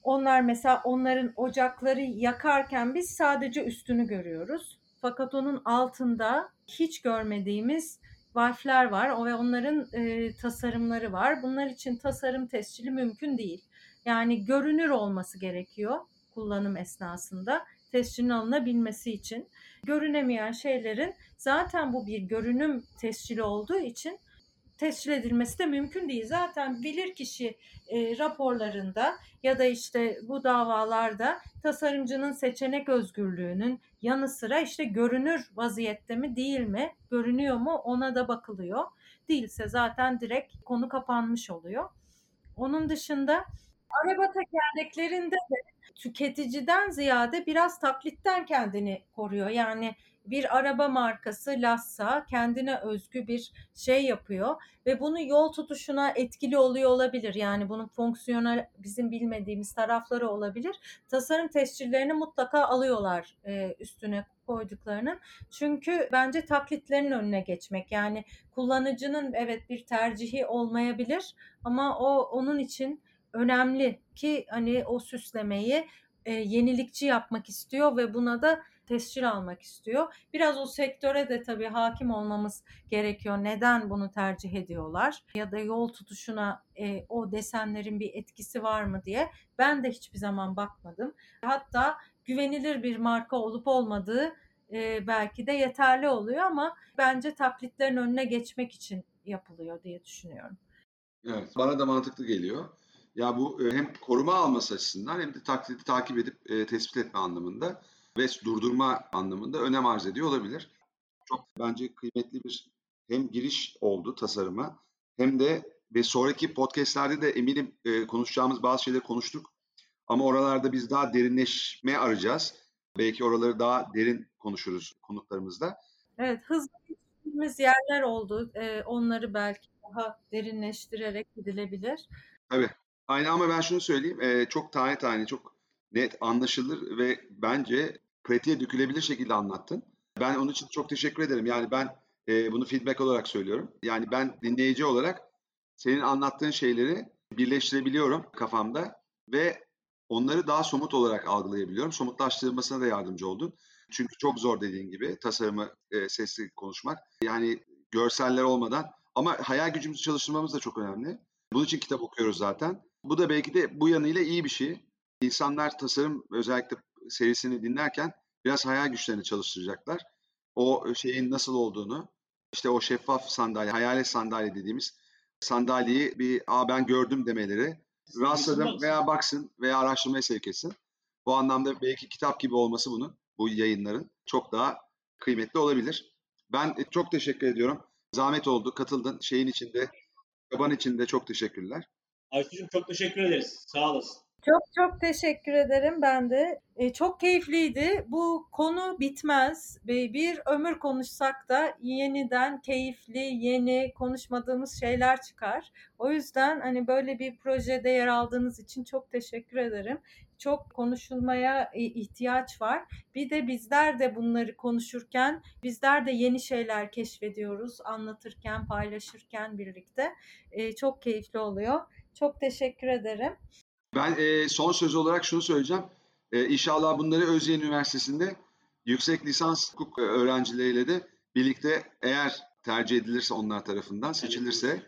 Speaker 2: Onlar mesela onların ocakları yakarken biz sadece üstünü görüyoruz. Fakat onun altında hiç görmediğimiz valfler var ve onların e, tasarımları var. Bunlar için tasarım tescili mümkün değil. Yani görünür olması gerekiyor kullanım esnasında tescilin alınabilmesi için. Görünemeyen şeylerin zaten bu bir görünüm tescili olduğu için tescil edilmesi de mümkün değil. Zaten bilirkişi e, raporlarında ya da işte bu davalarda tasarımcının seçenek özgürlüğünün yanı sıra işte görünür vaziyette mi değil mi, görünüyor mu ona da bakılıyor. Değilse zaten direkt konu kapanmış oluyor. Onun dışında araba tekerleklerinde de tüketiciden ziyade biraz taklitten kendini koruyor. Yani bir araba markası Lassa kendine özgü bir şey yapıyor ve bunu yol tutuşuna etkili oluyor olabilir. Yani bunun fonksiyonel bizim bilmediğimiz tarafları olabilir. Tasarım tescillerini mutlaka alıyorlar e, üstüne koyduklarının. Çünkü bence taklitlerin önüne geçmek. Yani kullanıcının evet bir tercihi olmayabilir ama o onun için önemli ki hani o süslemeyi e, yenilikçi yapmak istiyor ve buna da tescil almak istiyor. Biraz o sektöre de tabii hakim olmamız gerekiyor. Neden bunu tercih ediyorlar? Ya da yol tutuşuna e, o desenlerin bir etkisi var mı diye. Ben de hiçbir zaman bakmadım. Hatta güvenilir bir marka olup olmadığı e, belki de yeterli oluyor ama bence taklitlerin önüne geçmek için yapılıyor diye düşünüyorum.
Speaker 1: Evet, bana da mantıklı geliyor. Ya bu e, hem koruma alması açısından hem de taklidi takip edip e, tespit etme anlamında ve durdurma anlamında önem arz ediyor olabilir. Çok bence kıymetli bir hem giriş oldu tasarıma hem de ve sonraki podcastlerde de eminim e, konuşacağımız bazı şeyleri konuştuk. Ama oralarda biz daha derinleşme arayacağız. Belki oraları daha derin konuşuruz konuklarımızla.
Speaker 2: Evet, hızlı gittiğimiz yerler oldu. Ee, onları belki daha derinleştirerek gidilebilir.
Speaker 1: Tabii. Aynen ama ben şunu söyleyeyim. E, çok tane tane, çok net, anlaşılır ve bence pratiğe dökülebilir şekilde anlattın. Ben onun için çok teşekkür ederim. Yani ben e, bunu feedback olarak söylüyorum. Yani ben dinleyici olarak senin anlattığın şeyleri birleştirebiliyorum kafamda ve onları daha somut olarak algılayabiliyorum. Somutlaştırmasına da yardımcı oldun. Çünkü çok zor dediğin gibi tasarımı e, sesli konuşmak. Yani görseller olmadan ama hayal gücümüzü çalıştırmamız da çok önemli. Bunun için kitap okuyoruz zaten. Bu da belki de bu yanıyla iyi bir şey. İnsanlar tasarım özellikle serisini dinlerken biraz hayal güçlerini çalıştıracaklar. O şeyin nasıl olduğunu, işte o şeffaf sandalye, hayalet sandalye dediğimiz sandalyeyi bir Aa ben gördüm demeleri, rastladım veya baksın veya araştırmaya sevk etsin. Bu anlamda belki kitap gibi olması bunun, bu yayınların çok daha kıymetli olabilir. Ben çok teşekkür ediyorum. Zahmet oldu, katıldın. Şeyin içinde, yaban içinde çok teşekkürler.
Speaker 3: Ayşe'cim çok teşekkür ederiz. Sağ olasın.
Speaker 2: Çok çok teşekkür ederim ben de. E, çok keyifliydi. Bu konu bitmez. E, bir ömür konuşsak da yeniden keyifli, yeni konuşmadığımız şeyler çıkar. O yüzden hani böyle bir projede yer aldığınız için çok teşekkür ederim. Çok konuşulmaya ihtiyaç var. Bir de bizler de bunları konuşurken bizler de yeni şeyler keşfediyoruz. Anlatırken, paylaşırken birlikte. E, çok keyifli oluyor. Çok teşekkür ederim.
Speaker 1: Ben e, son söz olarak şunu söyleyeceğim. E, inşallah bunları Özyeğin Üniversitesi'nde yüksek lisans hukuk öğrencileriyle de birlikte eğer tercih edilirse onlar tarafından seçilirse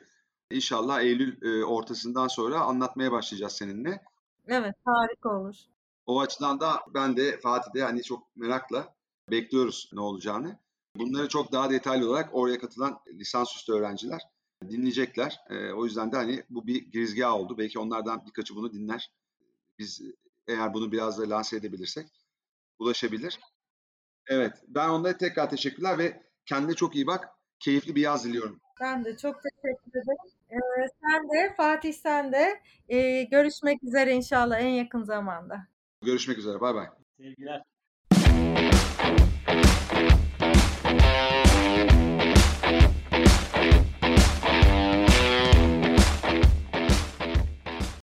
Speaker 1: inşallah Eylül e, ortasından sonra anlatmaya başlayacağız seninle.
Speaker 2: Evet harika olur.
Speaker 1: O açıdan da ben de Fatih'de hani çok merakla bekliyoruz ne olacağını. Bunları çok daha detaylı olarak oraya katılan lisansüstü öğrenciler dinleyecekler. E, o yüzden de hani bu bir girizgah oldu. Belki onlardan birkaçı bunu dinler. Biz eğer bunu biraz da lanse edebilirsek ulaşabilir. Evet. Ben onlara tekrar teşekkürler ve kendine çok iyi bak. Keyifli bir yaz diliyorum.
Speaker 2: Ben de çok teşekkür ederim. Ee, sen de Fatih sen de ee, görüşmek üzere inşallah en yakın zamanda.
Speaker 1: Görüşmek üzere. Bay bay.
Speaker 3: Sevgiler.